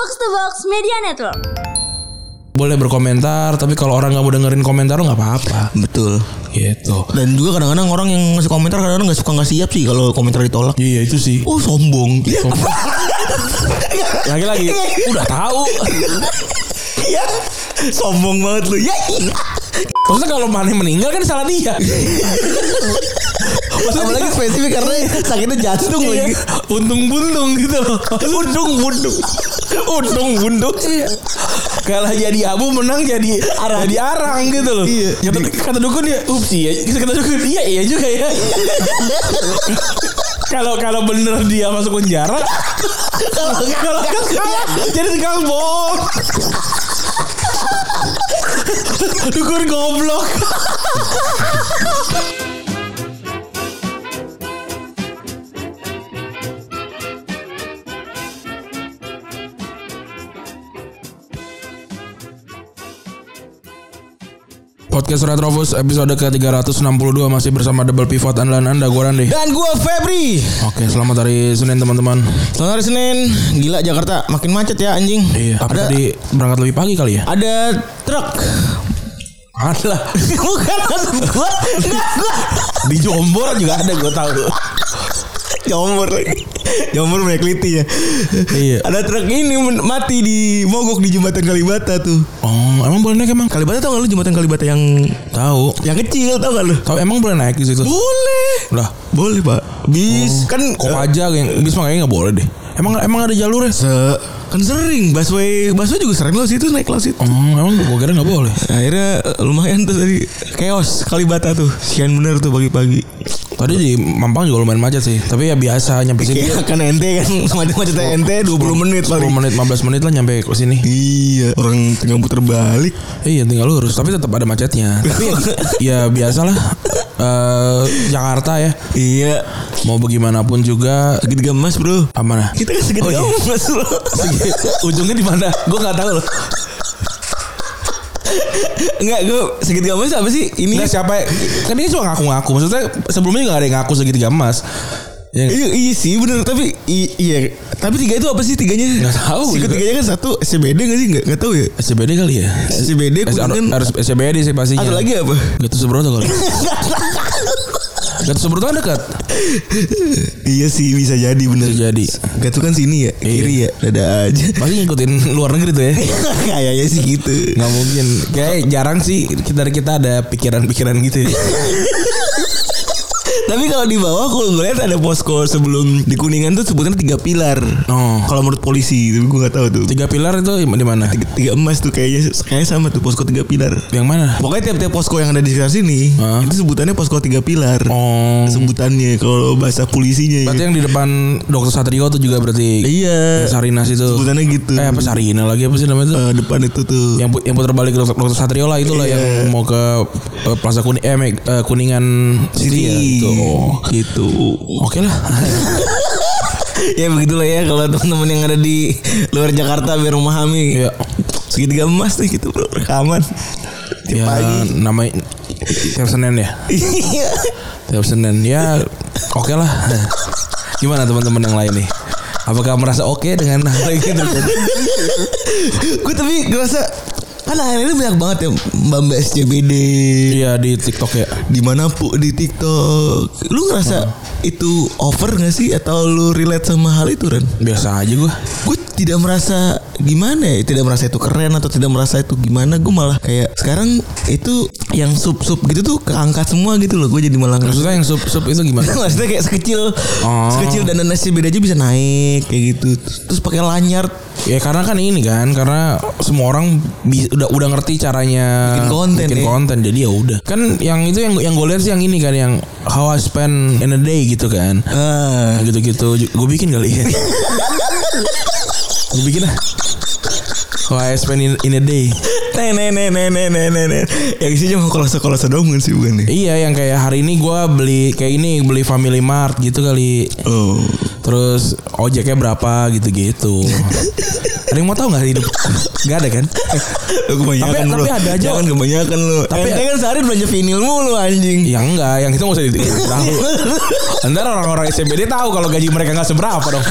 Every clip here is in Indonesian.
Box to Box Media Network. boleh berkomentar tapi kalau orang nggak mau dengerin komentar lo nggak apa-apa Betul. gitu Dan juga kadang-kadang orang yang ngasih komentar kadang-kadang nggak suka nggak siap sih kalau komentar ditolak. iya itu sih Oh sombong. Iya. lagi-lagi udah tahu Iya. sombong banget lu. Ya. iya. maksudnya kalau Mane meninggal kan salah dia Apalagi spesifik karena sakitnya jantung Iya. lagi. untung-buntung gitu loh Undung bundung. Undung bundung. kalah jadi abu menang jadi arang. Jadi arang gitu loh. Iya. kata, kata dukun ya ups iya kata dukun iya iya juga ya. Kalau kalau bener dia masuk penjara kalau kalau salah jadi tukang bohong dukun goblok Podcast Retrovus episode ke-362 masih bersama Double Pivot andalan Anda gue Rande. Dan gua Febri. Oke, selamat hari Senin teman-teman. Selamat hari Senin. Gila Jakarta makin macet ya anjing. Iya, tapi Ada tadi berangkat lebih pagi kali ya? ada truk. Ada. Bukan maksud gua. Enggak gua. Di Jombor juga ada gue tahu. Jombor lagi. Jombor Mekliti ya. Iya. Ada truk ini mati di mogok di jembatan Kalibata tuh. Oh, emang boleh naik emang? Kalibata tau gak lu jembatan Kalibata yang Tahu. yang kecil tau gak lu? Tahu emang boleh naik di situ? Boleh. Lah, Boleh pak. Bis kan kok aja yang bis mah kayaknya nggak boleh deh. Emang emang ada jalurnya? se kan sering busway busway juga sering lo situ naik kelas itu. Oh, emang gue kira nggak boleh. Akhirnya lumayan tuh tadi chaos Kalibata tuh. Sian bener tuh pagi-pagi. Tadi di Mampang juga lumayan macet sih. Tapi ya biasa nyampe sini. Iya kan ente kan macet-macetnya ente 20 menit 10 paling. menit, 15 menit lah nyampe ke sini. Iya, orang tinggal puter balik. Iya tinggal lurus tapi tetap ada macetnya. Tapi ya, ya biasalah eh Jakarta ya. Iya. Mau bagaimanapun juga Segitiga emas, Bro. amanah. Kita kan segitiga Oh, iya. emas, Bro. Ujungnya di mana? Gue nggak tahu loh. Enggak, gue segitiga emas apa sih? Ini Enggak siapa kan ini cuma ngaku-ngaku. Maksudnya sebelumnya nggak ada yang ngaku segitiga emas. Ya, Iya, iya sih bener tapi iya tapi tiga itu apa sih tiganya? Nggak tahu Si ketiganya kan satu SCBD nggak sih nggak nggak tahu ya. SCBD kali ya. SCBD kuningan harus SCBD sih pastinya. ada lagi apa? Gatot Subroto kali. Gatot Subroto kan dekat. iya sih bisa jadi bener. Bisa jadi. Gak tuh kan sini ya, Iya. kiri ya, ada aja. Pasti ngikutin luar negeri tuh ya. Kayaknya sih gitu. Nggak mungkin. Kayak jarang sih dari kita ada pikiran-pikiran gitu. ya. Tapi kalau di bawah kalau gue lihat ada posko sebelum di kuningan tuh sebutannya tiga pilar. Oh. Kalau menurut polisi, tapi gue nggak tahu tuh. Tiga pilar itu di mana? Tiga, tiga emas tuh kayaknya kayaknya sama tuh posko tiga pilar. Yang mana? Pokoknya tiap-tiap posko yang ada di sekitar sini Hah? itu sebutannya posko tiga pilar. Oh. Sebutannya kalau bahasa polisinya. Berarti yang di depan Dokter Satrio tuh juga berarti Iya. Sarinas itu. Sebutannya gitu. Eh apa Sarina lagi apa sih namanya itu? Eh, depan itu tuh. yang yang putar balik Dokter, Dokter Satrio lah itu lah Iya. yang mau ke eh, Plaza Kuning eh, eh, Kuningan City ya gitu. Oh. gitu. Oke lah. ya begitulah ya kalau teman-teman yang ada di luar Jakarta biar memahami. Iya. Segitiga emas nih gitu bro rekaman. Tiap ya pagi. namanya tiap Senin ya. Iya. Tiap Senin ya oke lah. Gimana teman-teman yang lain nih? Apakah merasa oke dengan hal yang terjadi? Gue tapi ngerasa kan akhirnya ini banyak banget ya mbak mbak SCBD Iya di TikTok ya. di mana pun di TikTok. Lu ngerasa itu over gak sih atau lu relate sama hal itu Ren? Biasa aja gua. Gue tidak merasa gimana ya, tidak merasa itu keren atau tidak merasa itu gimana. Gue malah kayak sekarang itu yang sub sub gitu tuh keangkat semua gitu loh. Gue jadi malah ngerasa Maksudnya yang sub sub itu gimana? Maksudnya kayak sekecil Oh. Sekecil dan SCBD aja bisa naik Kayak gitu Terus pakai lanyard Ya karena kan ini kan karena semua orang bi- udah udah ngerti caranya Bikin konten bikin ya. konten jadi ya udah. Kan yang itu yang yang gue lihat sih yang ini kan yang how I spend in a day gitu kan. ah. gitu-gitu gue bikin kali ya. gue bikin lah. How I spend in, in a day. Nen nen nen nen nen nen nen Yang isinya mau kolase kolase dong kan sih bukan nih Iya yang kayak hari ini gue beli kayak ini beli Family Mart gitu kali. Oh Terus ojeknya berapa gitu-gitu. Ada yang mau tahu nggak hidup? Gak ada kan? Lu kebanyakan Tapi- bro tapi ada aja. Jangan kebanyakan lu Tapi- Ente kan sehari belanja vinil mulu anjing Ya enggak, yang itu nggak usah ditahu. Ntar orang-orang SCBD tahu kalau gaji mereka nggak seberapa dong.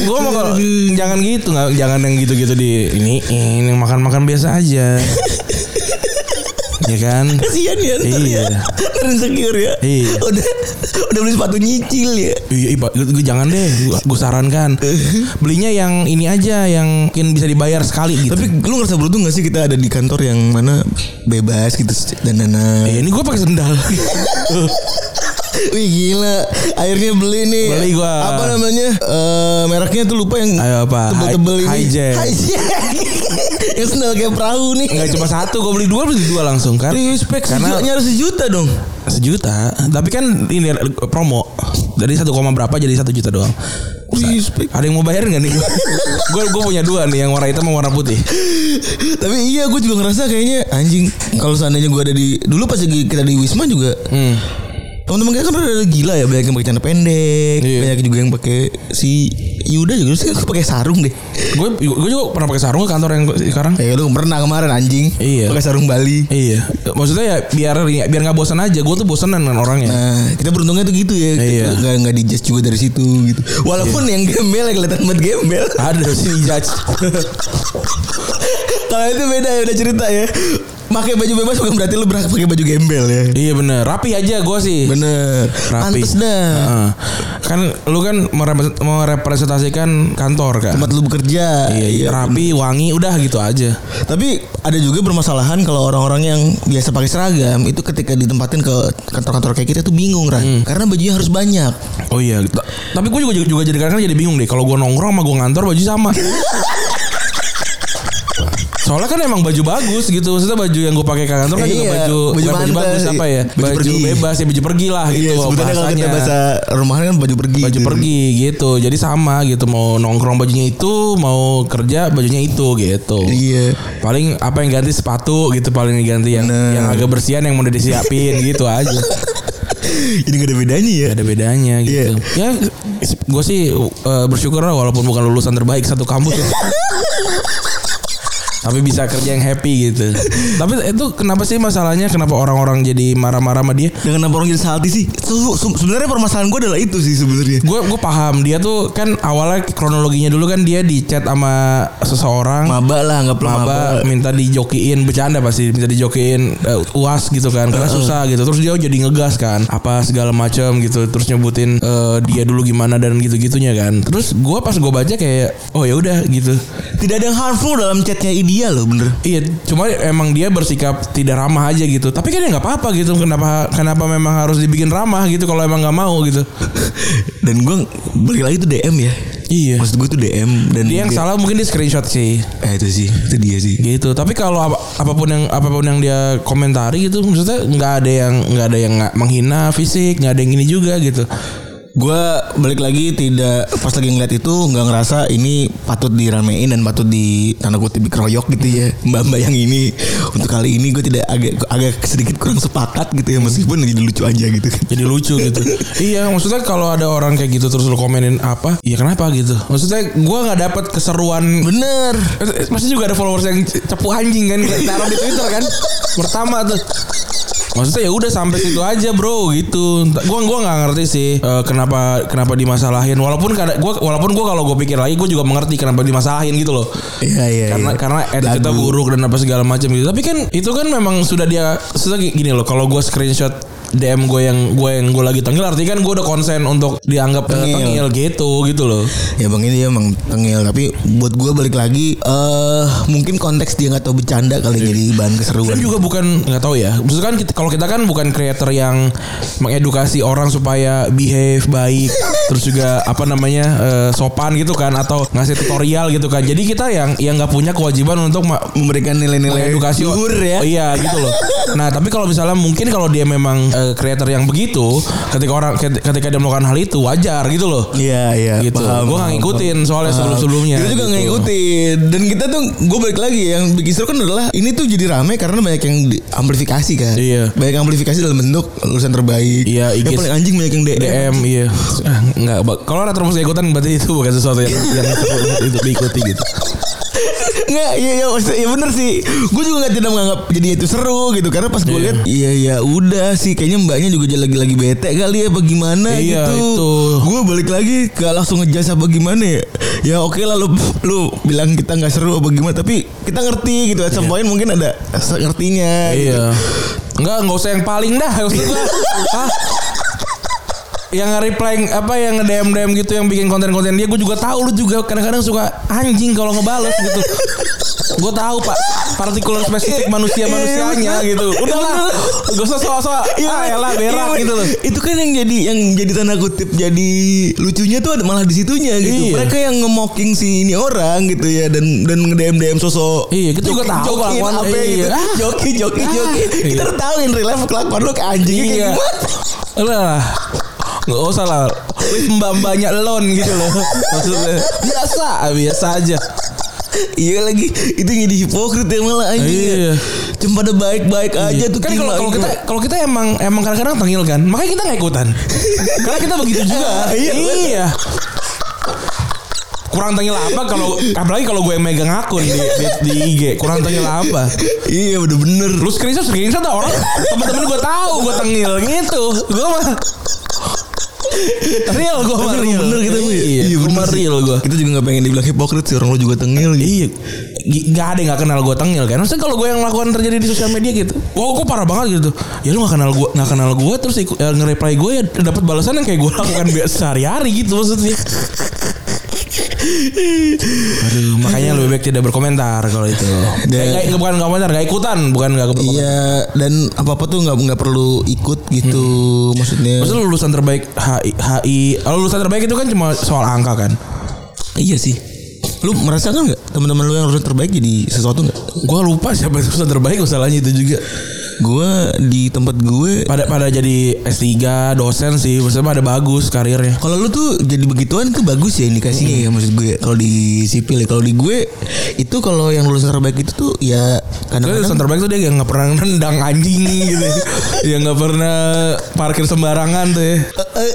Gue mau kalau jangan gitu nggak jangan yang gitu-gitu di ini ini makan-makan biasa aja. ya kan? Kasihan ya ntar Iya. ya. Ntar insecure ya Iya. Udah Udah beli sepatu nyicil ya Iya, iya, gue jangan deh, gue sarankan belinya yang ini aja, yang mungkin bisa dibayar sekali gitu. Tapi lu ngerasa beruntung gak sih kita ada di kantor yang mana bebas gitu dan dana. Iya, ini gue pakai sendal. Wih gila, akhirnya beli nih. Beli gua. Apa namanya? Eh mereknya tuh lupa yang Ayo apa? Tebel-tebel ini. Hijack. Hijack. yang sendal kayak perahu nih. Enggak cuma satu, gue beli dua, beli dua langsung kan. Respect Karena Karena harus sejuta dong. sejuta, tapi kan ini promo dari satu koma berapa jadi satu juta doang. Respect. Ada yang mau bayar nggak nih? Gue gue punya dua nih, yang warna hitam sama warna putih. Tapi iya gue juga ngerasa kayaknya anjing kalau seandainya gue ada di dulu pas kita di Wisma juga Hmm. Teman-teman kita kan udah gila ya banyak yang pakai celana pendek Iya. banyak juga yang pakai si Yuda juga sih pakai sarung deh Gue gue juga pernah pakai sarung ke kantor yang sekarang. ya lu pernah kemarin anjing Iya. pakai sarung Bali Iya, maksudnya ya biar biar nggak bosan aja. Gue tuh bosanan dengan orangnya. Nah, kita beruntungnya tuh gitu ya. Iya. Nggak nggak dijudge juga dari situ gitu. Walaupun yang gembel yang kelihatan banget gembel. Ada sih judge. Kalau itu beda ya udah cerita ya. Pakai baju bebas bukan berarti lu berhak pakai baju gembel ya. iya bener, rapi aja gue sih. Bener. Rapi. Pantes dah. Heeh. kan lu kan merepres- merepresentasikan kantor kan. Tempat lu bekerja. Iya, rapi, wangi, udah gitu aja. Tapi ada juga permasalahan kalau orang-orang yang biasa pakai seragam itu ketika ditempatin ke kantor-kantor kayak kita tuh bingung Ran. Hmm. Karena bajunya harus banyak. Oh iya, Ta- tapi gue juga juga jadi kadang jadi bingung deh. Kalau gue nongkrong sama gue ngantor baju sama. Soalnya kan emang baju bagus gitu. Maksudnya baju yang gue pakai ke kantor kan juga Iya, baju baju bukan baju pantai. bagus apa ya? Baju Baju, pergi. bebas ya baju pergi lah gitu. iya, sebetulnya kalau kita bahasa rumahan kan baju pergi. baju gitu. pergi gitu. Jadi sama gitu. Mau nongkrong bajunya itu, mau kerja bajunya itu gitu. Iya. Paling apa yang ganti sepatu gitu paling diganti yang Bener. yang agak bersihan yang mau disiapin gitu aja. Jadi gak ada bedanya ya. Gak ada bedanya gitu. Ya gue sih eh, bersyukur lah walaupun bukan lulusan terbaik satu kampus ya. Tapi bisa kerja yang happy gitu. Tapi itu kenapa sih masalahnya? Kenapa orang-orang jadi marah-marah sama dia? Jangan kenapa orang jadi salty sih? Sebenarnya permasalahan gue adalah itu sih sebenarnya. Gue gue paham dia tuh kan awalnya kronologinya dulu kan dia di chat sama seseorang Maba lah, nggak maba. maba minta dijokiin bercanda pasti minta dijokiin eh, uas gitu kan karena susah gitu terus dia jadi ngegas kan apa segala macam gitu terus nyebutin eh, dia dulu gimana dan gitu gitunya kan terus gua pas gua baca kayak oh ya udah gitu Tidak ada yang harmful dalam chatnya dia loh bener. iya cuma emang dia bersikap tidak ramah aja gitu tapi kan ya nggak apa-apa gitu kenapa kenapa memang harus dibikin ramah gitu kalau emang nggak mau gitu Dan gue balik lagi tuh DM ya. iya Maksud gue tuh DM dan dia yang salah mungkin di screenshot sih Eh itu sih, itu dia sih. gitu tapi kalau apa- apa pun yang apa pun yang dia komentari gitu maksudnya nggak ada yang nggak ada yang nggak menghina fisik nggak ada yang ini juga gitu Gue balik lagi tidak pas lagi ngeliat itu nggak ngerasa ini patut diramein dan patut di tanda kutip dikeroyok gitu ya mbak-mbak yang ini. Untuk kali ini gue tidak agak agak sedikit kurang sepakat gitu ya meskipun jadi lucu aja gitu. Jadi lucu gitu. Iya maksudnya kalau ada orang kayak gitu terus lu komenin apa iya kenapa gitu? Maksudnya gua nggak dapat keseruan. Bener. Pasti juga ada followers yang cepu anjing kan taruh di Twitter kan. Pertama tuh Maksudnya ya udah sampai situ aja bro gitu. Gua gua nggak ngerti sih eh, kenapa kenapa dimasalahin. Walaupun kada gua walaupun gua kalau gue pikir lagi gue juga mengerti kenapa dimasalahin gitu loh. iya iya karena iya. karena attitude Lagu. buruk dan apa segala macam gitu. Tapi kan itu kan memang sudah dia sudah gini loh. Kalau gue screenshot DM gue yang gue yang gue lagi tengil artinya kan gue udah konsen untuk dianggap Tengil. tengil gitu gitu loh. ya bang ini emang tengil tapi buat gue balik lagi eh mungkin konteks dia nggak tahu bercanda kali jadi bahan keseruan Kan juga bukan nggak tahu ya. Maksudnya kan kita, kalau kita kan bukan creator yang mengedukasi orang supaya behave baik, terus juga apa namanya eh, sopan gitu kan atau ngasih tutorial gitu kan. Jadi kita yang yang nggak punya kewajiban untuk memberikan nilai-nilai luhur ya Oh, iya gitu loh. Nah tapi kalau misalnya mungkin kalau dia memang eh, creator yang begitu, ketika orang ketika dia melakukan hal itu wajar gitu loh. Iya iya Gitu. Gue paham, ngikutin soalnya Paham. sebelum-sebelumnya. Kita juga gitu. ngikutin Dan kita tuh Gue balik lagi Yang bikin seru kan adalah Ini tuh jadi rame Karena banyak yang amplifikasi kan Iya. Banyak yang amplifikasi dalam bentuk Lulusan terbaik Iya, Yang IG. paling anjing banyak yang DM, DM iya enggak kalau ada terus ikutan berarti itu bukan sesuatu yang yang itu diikuti gitu Nggak, iya, iya, maksudnya, iya bener sih. Gue juga nggak tidak menganggap jadi itu seru gitu. Karena pas gue Iya. lihat, iya ya udah sih. Kayaknya mbaknya juga lagi lagi bete kali ya, bagaimana Iya, gitu. itu. Gue balik lagi gak langsung ngejudge apa gimana ya. Ya oke lah lu, lu bilang kita nggak seru apa gimana. Tapi kita ngerti gitu. At some point mungkin ada ngertinya. gitu. Iya. Enggak, enggak usah yang paling dah. Gua. Yang nge-reply apa yang nge-DM DM gitu yang bikin konten-konten dia gue juga tahu lu juga kadang-kadang suka anjing kalau ngebales gitu. gue tahu Pak partikular spesifik manusia-manusianya gitu. Udahlah. Gak usah soal-soal ah elah berak iya, gitu loh. Itu kan yang jadi yang jadi tanda kutip jadi lucunya tuh ada malah di situnya gitu. Iya. Mereka yang nge-mocking si ini orang gitu ya dan dan nge-DM DM sosok Iya, kita juga tahu kelakuan apa iya. gitu. Joki joki joki. Kita Iya. tahu in real life kelakuan lu kayak anjing Iya. Lah. Gak usah lah. Please mbak-mbaknya lon gitu loh. Maksudnya Biasa Biasa aja. Iya lagi itu jadi hipokrit ya malah anjing. Iya. ya. Cuma pada baik-baik aja tuh kan kalau kalau kita kalau kita emang emang kadang-kadang tengil kan makanya kita nggak ikutan. Karena kita begitu juga. Iya, iya. Kurang tengil apa kalau apalagi kalau gue yang megang akun di, di, di IG kurang tengil apa. Iya bener-bener lu screenshot screenshot orang temen-temen gue tahu gue tengil gitu. Gue mah real gue Tapi real bener kita tuh ya. iya, gue mah bener real gue Kita juga gak pengen dibilang hipokrit sih Orang lu juga tengil gitu. Iya. Gak ada yang gak kenal gue tengil kan? Maksudnya kalau gue yang melakukan terjadi di sosial media gitu Wah kok parah banget gitu. Ya lu gak kenal gue Gak kenal gue Terus ikut, ya, nge-reply gue ya dapat balasan yang kayak gue lakukan biasa sehari-hari gitu maksudnya Aduh makanya lebih baik tidak berkomentar kalau itu Dan- Gak, gak, Bukan gak komentar Gak ikutan Bukan gak berkomentar Iya dan apa-apa tuh nggak nggak perlu ikut gitu maksudnya. Maksudnya lulusan terbaik HI, HI lulusan terbaik itu kan cuma soal angka kan Iya sih. Lu merasakan nggak teman-teman lu yang lulusan terbaik jadi sesuatu nggak? Gue lupa siapa lulusan terbaik Masalahnya itu juga Gue di tempat gue pada pada jadi S3 dosen sih. Maksudnya pada bagus karirnya. Kalau lu tuh jadi begituan tuh bagus ya indikasinya ya maksud gue. Kalau di sipil ya. Kalau di gue itu kalau yang lulusan terbaik itu tuh ya kadang-kadang lulusan terbaik tuh dia yang nggak pernah nendang anjing gitu yang nggak pernah parkir sembarangan tuh ya. Eh, eh,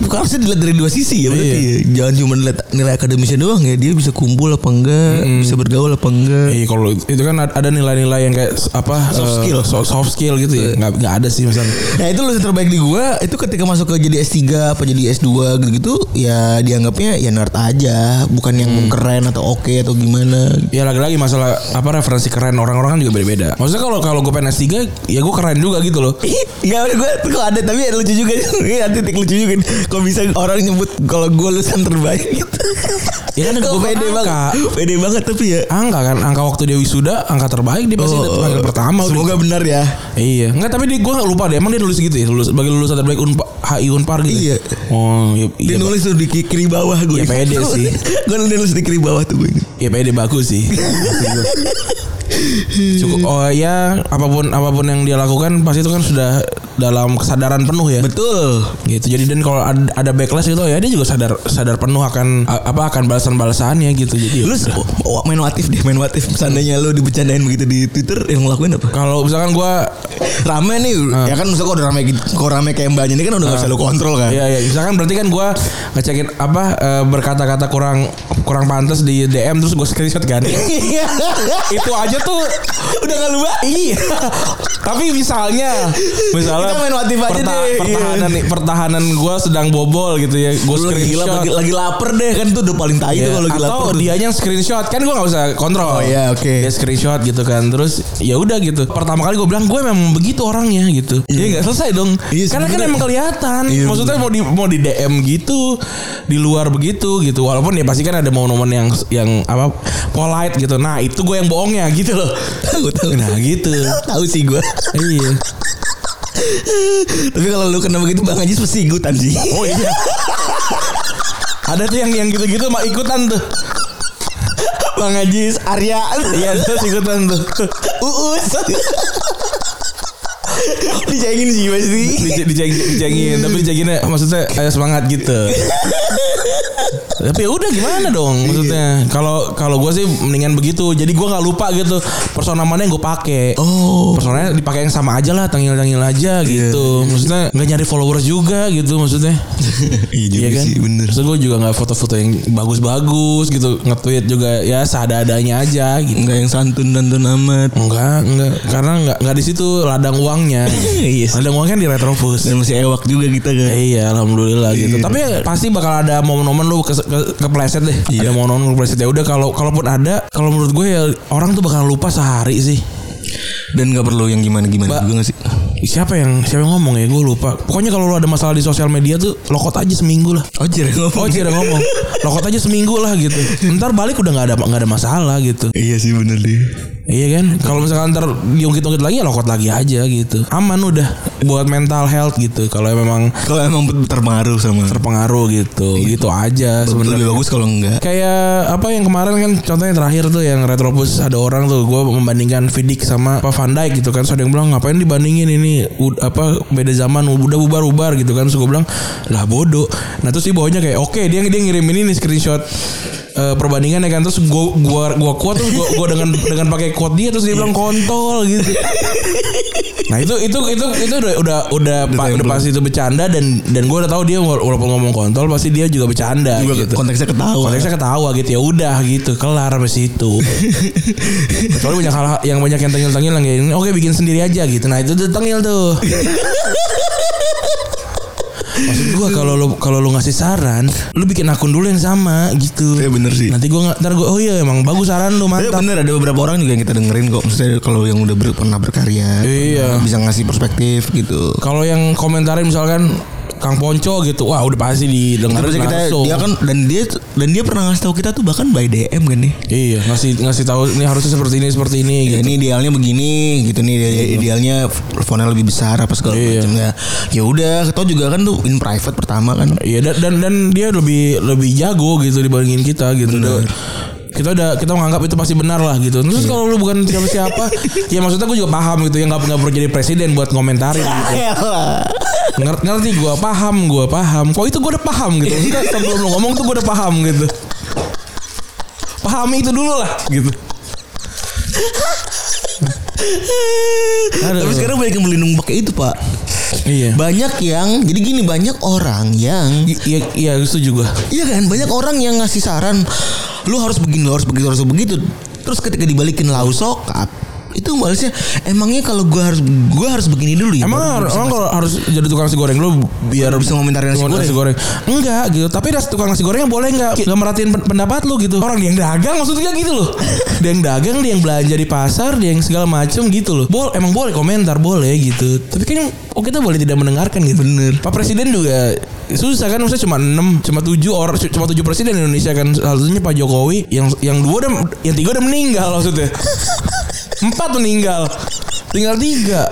bukan harusnya dilihat dari dua sisi ya berarti Iya. ya. Jangan cuma lihat nilai akademisnya doang ya. Dia bisa kumpul apa enggak, bisa bergaul apa enggak. Iya kalau itu kan ada nilai-nilai yang kayak apa Soft eh, skill. so- soft skill gitu ya nggak ada sih misalnya Nah itu lulusan terbaik di gua itu ketika masuk ke jadi S3 apa jadi S2 gitu-gitu ya dianggapnya ya nerd aja, bukan yang keren atau oke atau gimana. ya lagi-lagi masalah apa referensi keren orang-orang kan juga beda-beda maksudnya kalau kalau gue pengen S3 ya gue keren juga gitu loh ada gue kok ada tapi ada lucu juga. Ini ada titik lucu juga. Kok bisa orang nyebut kalau gue lulusan terbaik gitu. Ya kan gua pede angka. banget. Pede banget tapi ya. angka kan angka waktu dia wisuda angka terbaik dia pasti Oh, panggil pertama. Semoga benar ya. Iya, enggak tapi gue nggak lupa deh. Emang dia nulis gitu ya, lulus sebagai lulusan terbaik Unpa, HI Unpar gitu. Iya. Oh, iya, Dia iya, nulis tuh di ki- kiri bawah gue. Ya, pede sih. gue nulis di kiri bawah tuh gue. ya pede bagus sih. Cukup oh ya apa pun apa pun yang dia lakukan pasti itu kan sudah dalam kesadaran penuh ya. Betul. Gitu. Jadi dan kalau ada, ada backlash gitu ya dia juga sadar sadar penuh akan apa akan balasan-balasannya gitu. Jadi Lu udah. oh, main watif deh, main watif. Seandainya lu dibecandain begitu di Twitter yang ngelakuin apa? kalau misalkan gue Rame nih, ya kan misalnya kok udah rame gitu, kok rame kayak mbaknya ini kan udah gak bisa lu kontrol kan. Iya iya, misalkan berarti kan gue ngecekin apa eh, berkata-kata kurang kurang pantas di DM terus gue screenshot kan. Iya. itu aja tuh udah gak lu iya. Tapi misalnya misalnya Kita main watif aja deh, iya. pertahanan pertahanan gue sedang bobol gitu ya. Gue lagi gila, screenshot. lagi, lagi lapar deh kan tuh udah paling tai Iya, tuh kalau lagi lapar. atau tuh. dia yang screenshot kan gue nggak usah kontrol. Oh, iya, oke. Dia screenshot gitu kan, terus ya udah gitu. Pertama kali gue bilang gue memang begitu orangnya gitu. Iya nggak selesai dong. Iya, Karena kan emang kelihatan. Iya, Maksudnya mau di mau di DM gitu, di luar begitu gitu. Walaupun ya pasti kan ada momen-momen yang yang apa polite gitu. Nah itu gue yang bohongnya gitu loh. Tahu tahu. Nah gitu. Tahu sih gue. iya. Tapi kalau lu kena begitu Bang Ajis pasti ikutan sih. Oh iya. ada tuh yang yang gitu-gitu mah ikutan tuh. Bang Ajis, Arya, Iya terus ikutan tuh. Uus. Dicengin sih pasti. Dicengin, dicengin, tapi dicenginnya maksudnya kayak semangat gitu. Tapi ya udah gimana dong maksudnya? Kalau kalau gue sih mendingan begitu. Jadi gue nggak lupa gitu persona mana yang gue pakai. Oh. Personanya dipakai yang sama aja lah, tangil-tangil aja gitu. Maksudnya nggak nyari followers juga gitu maksudnya. Iya juga Iya kan? sih bener. Terus gue juga nggak foto-foto yang bagus-bagus gitu. Nge-tweet juga ya seadanya aja gitu. Enggak yang santun santun amat. Enggak, enggak. Karena enggak enggak di situ ladang uangnya. Iya sih. ladang uangnya kan di Retropus. Dan masih ewak juga kita kan. Iya, alhamdulillah gitu. Tapi ya pasti bakal ada momen-momen lu ke, ke, kepleset deh. Iya. Ada momen-momen kepleset ya udah kalau kalaupun ada, kalau menurut gue ya orang tuh bakal lupa sehari sih. Dan nggak perlu yang gimana gimana Ba- juga gak sih? Siapa yang siapa yang ngomong ya? Gue lupa. Pokoknya kalau lu ada masalah di sosial media tuh lokot aja seminggu lah. Oh jadi ngomong. Oh Cira ngomong Lokot aja seminggu lah gitu Ntar balik udah gak ada nggak ada masalah gitu Iya sih bener deh. Iya kan Kalau misalkan ntar diungkit-ungkit lagi ya lokot lagi aja gitu Aman udah Buat mental health gitu Kalau memang Kalau emang terpengaruh sama terpengaruh gitu Gitu aja lebih sebenarnya bagus kalau enggak. Kayak apa yang kemarin kan contohnya terakhir tuh yang Retropus ada orang tuh gue membandingkan Vidic sama apa Van Dijk gitu kan. So ada yang bilang ngapain dibandingin ini ud- apa beda zaman udah bubar-bubar gitu kan. Gue bilang lah bodoh. Nah terus sih bawahnya kayak oke dia dia ngirimin ini screenshot eh, perbandingan ya kan terus gua gua gua kuat terus gua, gua dengan dengan pakai quote dia terus dia bilang kontol gitu. Nah itu itu itu itu udah udah udah, pa- udah pasti itu bercanda dan dan gue udah tahu dia wala- walaupun ngomong kontol pasti dia juga bercanda Juga gitu. konteksnya ketawa. Konteksnya ketawa gitu ya udah gitu kelar sampai situ. Kecuali banyak hal yang banyak yang tengil-tengil yang ini oke bikin sendiri aja gitu. Nah itu tuh tengil tuh. Maksud gua kalau lu kalau lu ngasih saran, lu bikin akun dulu yang sama gitu. Iya bener sih. Nanti gua nggak ntar gua oh iya emang bagus saran lu Tapi mantap. bener ada beberapa orang juga yang kita dengerin kok. Maksudnya kalau yang udah ber- pernah berkarya, Iya. pernah bisa ngasih perspektif gitu. Kalau yang komentarin misalkan Kang Ponco gitu, wah udah pasti didengar kita langsung. dia kan dan dia dan dia pernah ngasih tahu kita tuh bahkan by DM kan nih. Iya ngasih ngasih tahu ini harusnya seperti ini seperti ini Ya, gitu. ini idealnya begini gitu nih ide- idealnya fontnya lebih besar apa segala Iya. macam ya. Ya udah, kita juga kan tuh in private pertama kan. Iya dan, dan dan dia lebih lebih jago gitu dibandingin kita gitu. Udah- kita udah kita menganggap itu pasti benar lah gitu. Terus Iya. kalau lu bukan siapa siapa, ya maksudnya gue juga paham gitu ya nggak nggak perlu jadi presiden buat ngomentarin gitu. Ngerti, ngerti gue paham gue paham. Kok itu gue udah paham gitu. Sebelum lu ngomong tuh gue udah paham gitu. Pahami itu dulu lah gitu. Aduh. Tapi sekarang banyak yang melindung pakai itu pak. Iya. Banyak yang jadi gini banyak orang yang Iya iya setuju gue. Iya kan banyak orang yang ngasih saran lu harus begini lu harus begitu harus begitu terus ketika dibalikin lau sokap itu balasnya emangnya kalau gua harus gua harus begini dulu ya Emang, harus, emang kalau harus jadi tukang nasi goreng lu biar bisa ngomentarin nasi Tukang goreng. Enggak gitu. Tapi nasi tukang nasi goreng boleh enggak? Enggak merhatiin pen- pendapat lu gitu. Orang dia yang dagang maksudnya gitu loh. dia yang dagang, dia yang belanja di pasar, dia yang segala macem gitu loh. Bol emang boleh komentar, boleh gitu. Tapi kan oh kita boleh tidak mendengarkan gitu. Bener. Pak Presiden juga susah kan maksudnya cuma 6 cuma 7 orang cuma 7 presiden Indonesia kan satunya Pak Jokowi yang yang dua udah yang tiga udah meninggal maksudnya empat meninggal. Tinggal tiga.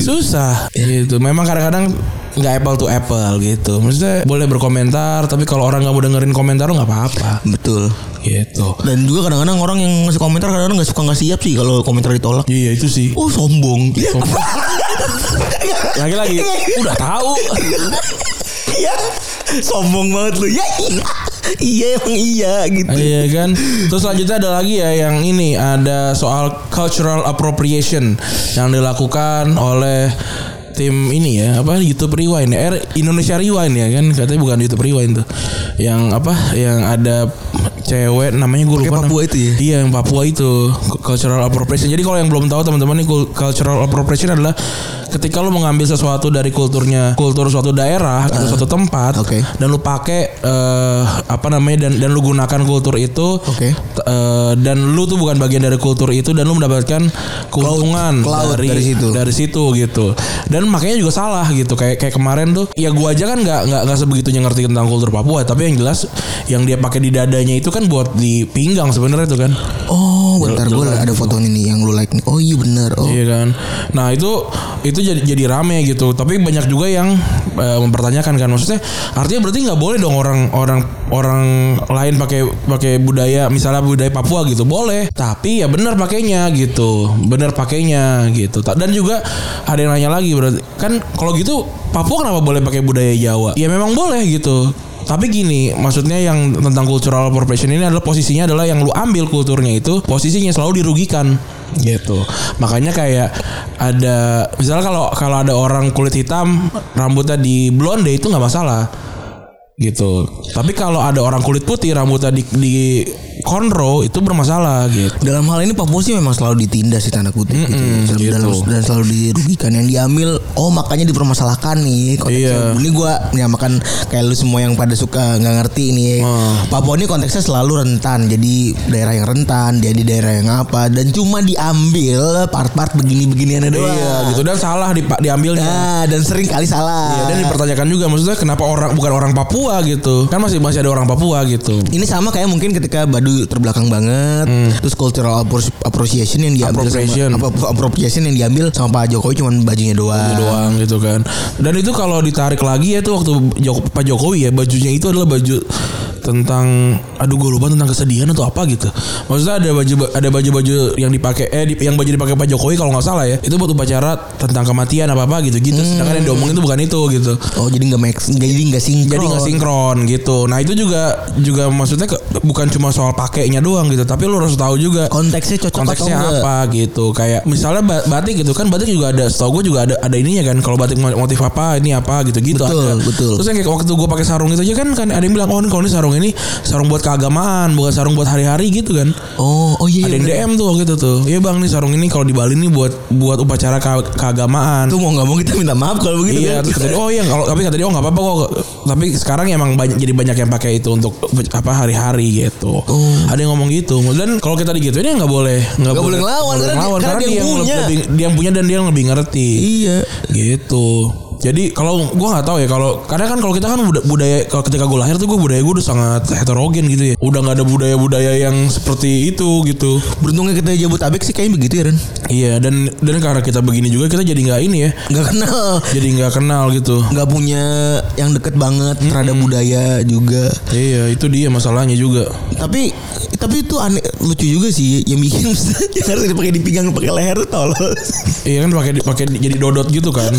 Susah. Gitu. Memang kadang-kadang nggak apple to apple gitu. Maksudnya boleh berkomentar tapi kalau orang nggak mau dengerin komentar lo nggak apa-apa. Betul. Gitu. Dan juga kadang-kadang orang yang ngasih komentar kadang-kadang nggak suka nggak siap sih kalau komentar ditolak. Iya itu sih. Oh sombong. Lagi-lagi. Udah tahu. Ya sombong banget lu. Ya iya iya emang iya gitu. Iya kan. Terus selanjutnya ada lagi ya yang ini ada soal cultural appropriation yang dilakukan oleh tim ini ya apa YouTube Rewind. Ya Eh, Indonesia Rewind ya kan? Katanya bukan YouTube Rewind tuh. Yang apa? Yang ada cewek namanya gue lupa Papua itu ya? iya yang Papua itu cultural appropriation jadi kalau yang belum tahu teman-teman ini cul- cultural appropriation adalah ketika lu mengambil sesuatu dari kulturnya kultur suatu daerah atau suatu tempat Oke. dan lu pakai eh, apa namanya dan dan lu gunakan kultur itu Oke. Eh, dan lu tuh bukan bagian dari kultur itu dan lu mendapatkan keuntungan cloud dari dari situ. dari situ gitu. Dan makanya juga salah gitu. Kayak kayak kemarin tuh ya gua aja kan nggak nggak nggak sebegitunya ngerti tentang kultur Papua. Tapi yang jelas yang dia pakai di dadanya itu kan buat di pinggang sebenarnya itu kan. Oh bentar gue ada foto ini nih yang lu like nih oh iya bener oh Iya kan. Nah itu itu jadi jadi rame gitu. Tapi banyak juga yang eh, mempertanyakan kan. Maksudnya artinya berarti nggak boleh dong orang orang orang lain pakai pakai budaya misalnya budaya Papua gitu. Boleh. Tapi ya benar pakainya gitu. Benar pakainya gitu. Dan juga ada yang nanya lagi berarti kan kalau gitu Papua kenapa boleh pakai budaya Jawa? Ya memang boleh gitu. Tapi gini, maksudnya yang tentang cultural appropriation ini adalah posisinya adalah yang lu ambil kulturnya itu posisinya selalu dirugikan gitu. Makanya kayak ada misalnya kalau kalau ada orang kulit hitam rambutnya di blonde itu nggak masalah gitu. Tapi kalau ada orang kulit putih rambutnya di, di konro itu bermasalah gitu. Dalam hal ini Papua sih memang selalu ditindas sih tanda kutip gitu. Mm-mm, Dan- gitu. dalam- dan selalu dirugikan yang diambil oh makanya dipermasalahkan nih konteksnya. Iya. Ini gua menyamakan kayak lu semua yang pada suka nggak ngerti ini. Oh. Papua ini konteksnya selalu rentan. Jadi daerah yang rentan, jadi daerah yang apa dan cuma diambil part-part begini-beginiannya doang. Iya gitu dan salah di, diambilnya. Nah, dan sering kali salah. Iya, dan dipertanyakan juga maksudnya kenapa orang bukan orang Papua gitu. Kan masih masih ada orang Papua gitu. Ini sama kayak mungkin ketika Badu terbelakang banget, terus cultural appreciation yang diambil Hmm. Appropriation. sama apa, appropriation yang diambil sama Pak Jokowi cuman bajunya doang. doang gitu kan. Dan itu kalau ditarik lagi ya tuh waktu Jok- Pak Jokowi ya bajunya itu adalah baju tentang aduh gue lupa tentang kesedihan atau apa gitu. Maksudnya ada baju ada baju-baju yang dipakai eh di- yang baju dipakai Pak Jokowi kalau nggak salah ya. Itu buat upacara tentang kematian apa apa gitu gitu. Sedangkan yang diomongin itu bukan itu gitu. Oh jadi nggak max, jadi nggak sinkron. Jadi nggak sinkron gitu. Nah itu juga juga maksudnya ke- bukan cuma soal pakainya doang gitu, tapi lu harus tahu juga Konteksnya cocok konteksnya atau enggak? apa gitu. Kayak misalnya ba- batik gitu kan batik juga ada. Setahu gue juga ada ada ininya kan. Kalau batik mo- motif apa ini apa gitu gitu Betul, ada. betul. Terus yang kayak waktu gue pakai sarung itu aja kan kan ada yang bilang oh ini kalau ini sarung ini sarung buat keagamaan bukan sarung buat hari-hari gitu kan. Oh, oh iya. ada yang iya, DM tuh waktu itu tuh. Iya bang nih sarung ini kalau di Bali nih buat buat upacara ke- keagamaan. Tuh mau nggak mau kita minta maaf kalau begitu Iya, kan. dia, oh iya kalau tapi kata dia oh nggak apa-apa kok. Tapi sekarang emang banyak jadi banyak yang pakai itu untuk apa hari-hari gitu. Oh. Ada yang ngomong gitu. Dan kalau kita digituin ya nggak boleh nggak boleh ngelawan, karena boleh dia- karena dia yang punya. lebih dia yang punya dan dia yang lebih ngerti. Iya. Gitu. Jadi kalau gua nggak tahu ya kalau karena kan kalau kita kan buda- budaya kalau ketika gue lahir tuh gue budaya gue udah sangat heterogen gitu ya. Udah nggak ada budaya-budaya yang seperti itu gitu. Beruntungnya kita Jabotabek sih kayaknya begitu ya Ren. Iya dan dan karena kita begini juga kita jadi nggak ini ya. Nggak kenal. Jadi nggak kenal gitu. Nggak punya yang deket banget terhadap budaya juga. Iya itu dia masalahnya juga. Tapi tapi itu aneh lucu juga sih yang bikin yang harus dipakai di pinggang pakai leher tuh tolol. Iya kan pakai pakai jadi dodot gitu kan.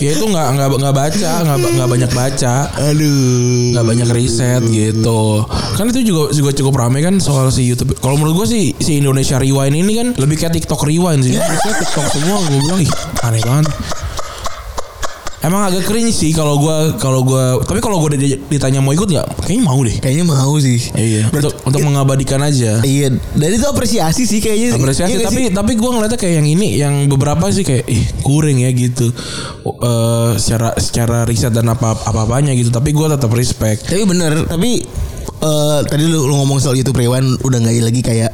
Ya itu nggak nggak nggak baca nggak nggak banyak baca Aduh. nggak banyak riset gitu. Kan itu juga juga cukup rame kan soal si YouTube. Kalau menurut gue sih si Indonesia Rewind ini kan lebih kayak TikTok Rewind sih. Maksudnya TikTok semua gue bilang ih aneh banget. Emang agak cringe sih kalau gue kalau gue tapi kalau gue ditanya mau ikut nggak kayaknya mau deh. Kayaknya mau sih. Iya. Untuk untuk mengabadikan aja. Iya, dan itu apresiasi sih kayaknya. apresiasi Iya tapi sih? tapi gue ngeliatnya kayak yang ini yang beberapa sih kayak ih kuring ya gitu Eh secara secara riset dan apa apa apanya gitu tapi gue tetap respect Tapi bener, tapi eh tadi lu, lu ngomong soal YouTube Rewind udah nggak lagi kayak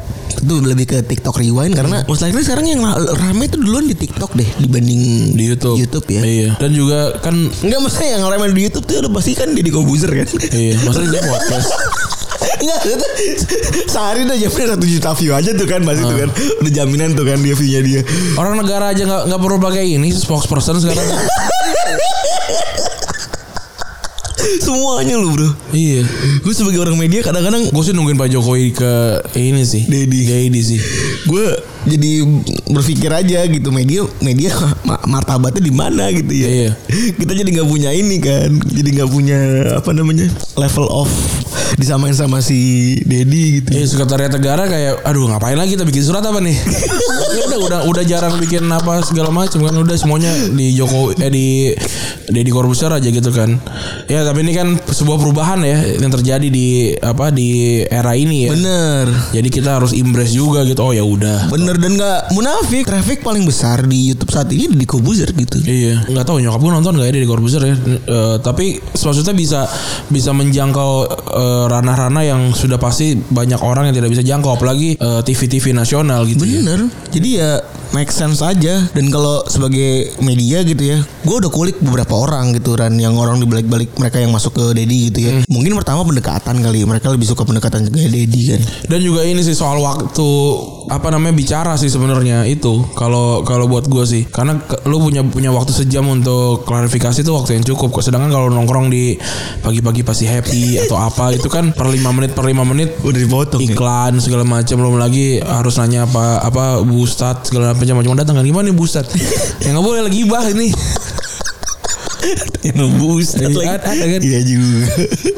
itu lebih ke TikTok Rewind karena most likely sekarang yang ra- rame itu duluan di TikTok deh dibanding di YouTube YouTube ya. iya dan juga kan Enggak maksudnya yang rame di YouTube tuh udah pasti kan Deddy Kobuzer kan. iya maksudnya dia podcast Enggak, sehari udah jaminan satu juta view aja tuh kan pasti tuh kan. Udah jaminan tuh kan dia view-nya dia. orang negara aja nggak nggak perlu pakai ini spokesperson sekarang Semuanya lu bro. iya Gue sebagai orang media kadang-kadang gue sih nungguin Pak Jokowi ke ini sih Dedi. Dedi sih gue jadi berpikir aja gitu media media ma- martabatnya di mana gitu ya Iya. kita jadi nggak punya ini kan jadi nggak punya apa namanya level of disamain sama si Dedi gitu Iya sekretariat negara kayak aduh ngapain lagi kita bikin surat apa nih? Ya udah udah udah jarang bikin apa segala macam kan udah semuanya di Jokowi eh di Deddy Corbuzier aja gitu kan. Ya tapi ini kan sebuah perubahan ya yang terjadi di apa di era ini ya. bener Jadi kita harus impress juga gitu. Oh ya udah. bener dan nggak munafik traffic paling besar di YouTube saat ini di Kobuzer gitu Iya, nggak tahu nyokap gue nonton nggak ya di Corbuzier ya. Eh, tapi maksudnya bisa bisa menjangkau eh, ranah-ranah yang sudah pasti banyak orang yang tidak bisa jangkau, apalagi eh, TV-TV nasional gitu. ya. Bener. Jadi ya make sense aja. Dan kalau sebagai media gitu ya, gue udah kulik beberapa orang gitu kan, yang orang di balik-balik mereka yang masuk ke Dedi gitu ya. Mungkin pertama pendekatan kali, mereka lebih suka pendekatan ke Dedi kan. Dan juga ini sih soal waktu apa namanya bicara sih sebenarnya itu kalau kalau buat gue sih. Karena lu punya punya waktu sejam untuk klarifikasi itu waktu yang cukup. Sedangkan kalau nongkrong di pagi-pagi pasti happy atau apa itu kan per lima menit per lima menit Udah dipotong. ya. iklan segala macam. Belum lagi harus nanya apa apa Bu Ustad segala macam. Macam datang kan gimana nih Bu Ustad ya nggak boleh lagi bah ini Yang Ustadz Iya, lagi. ada- ada kan? Iya juga.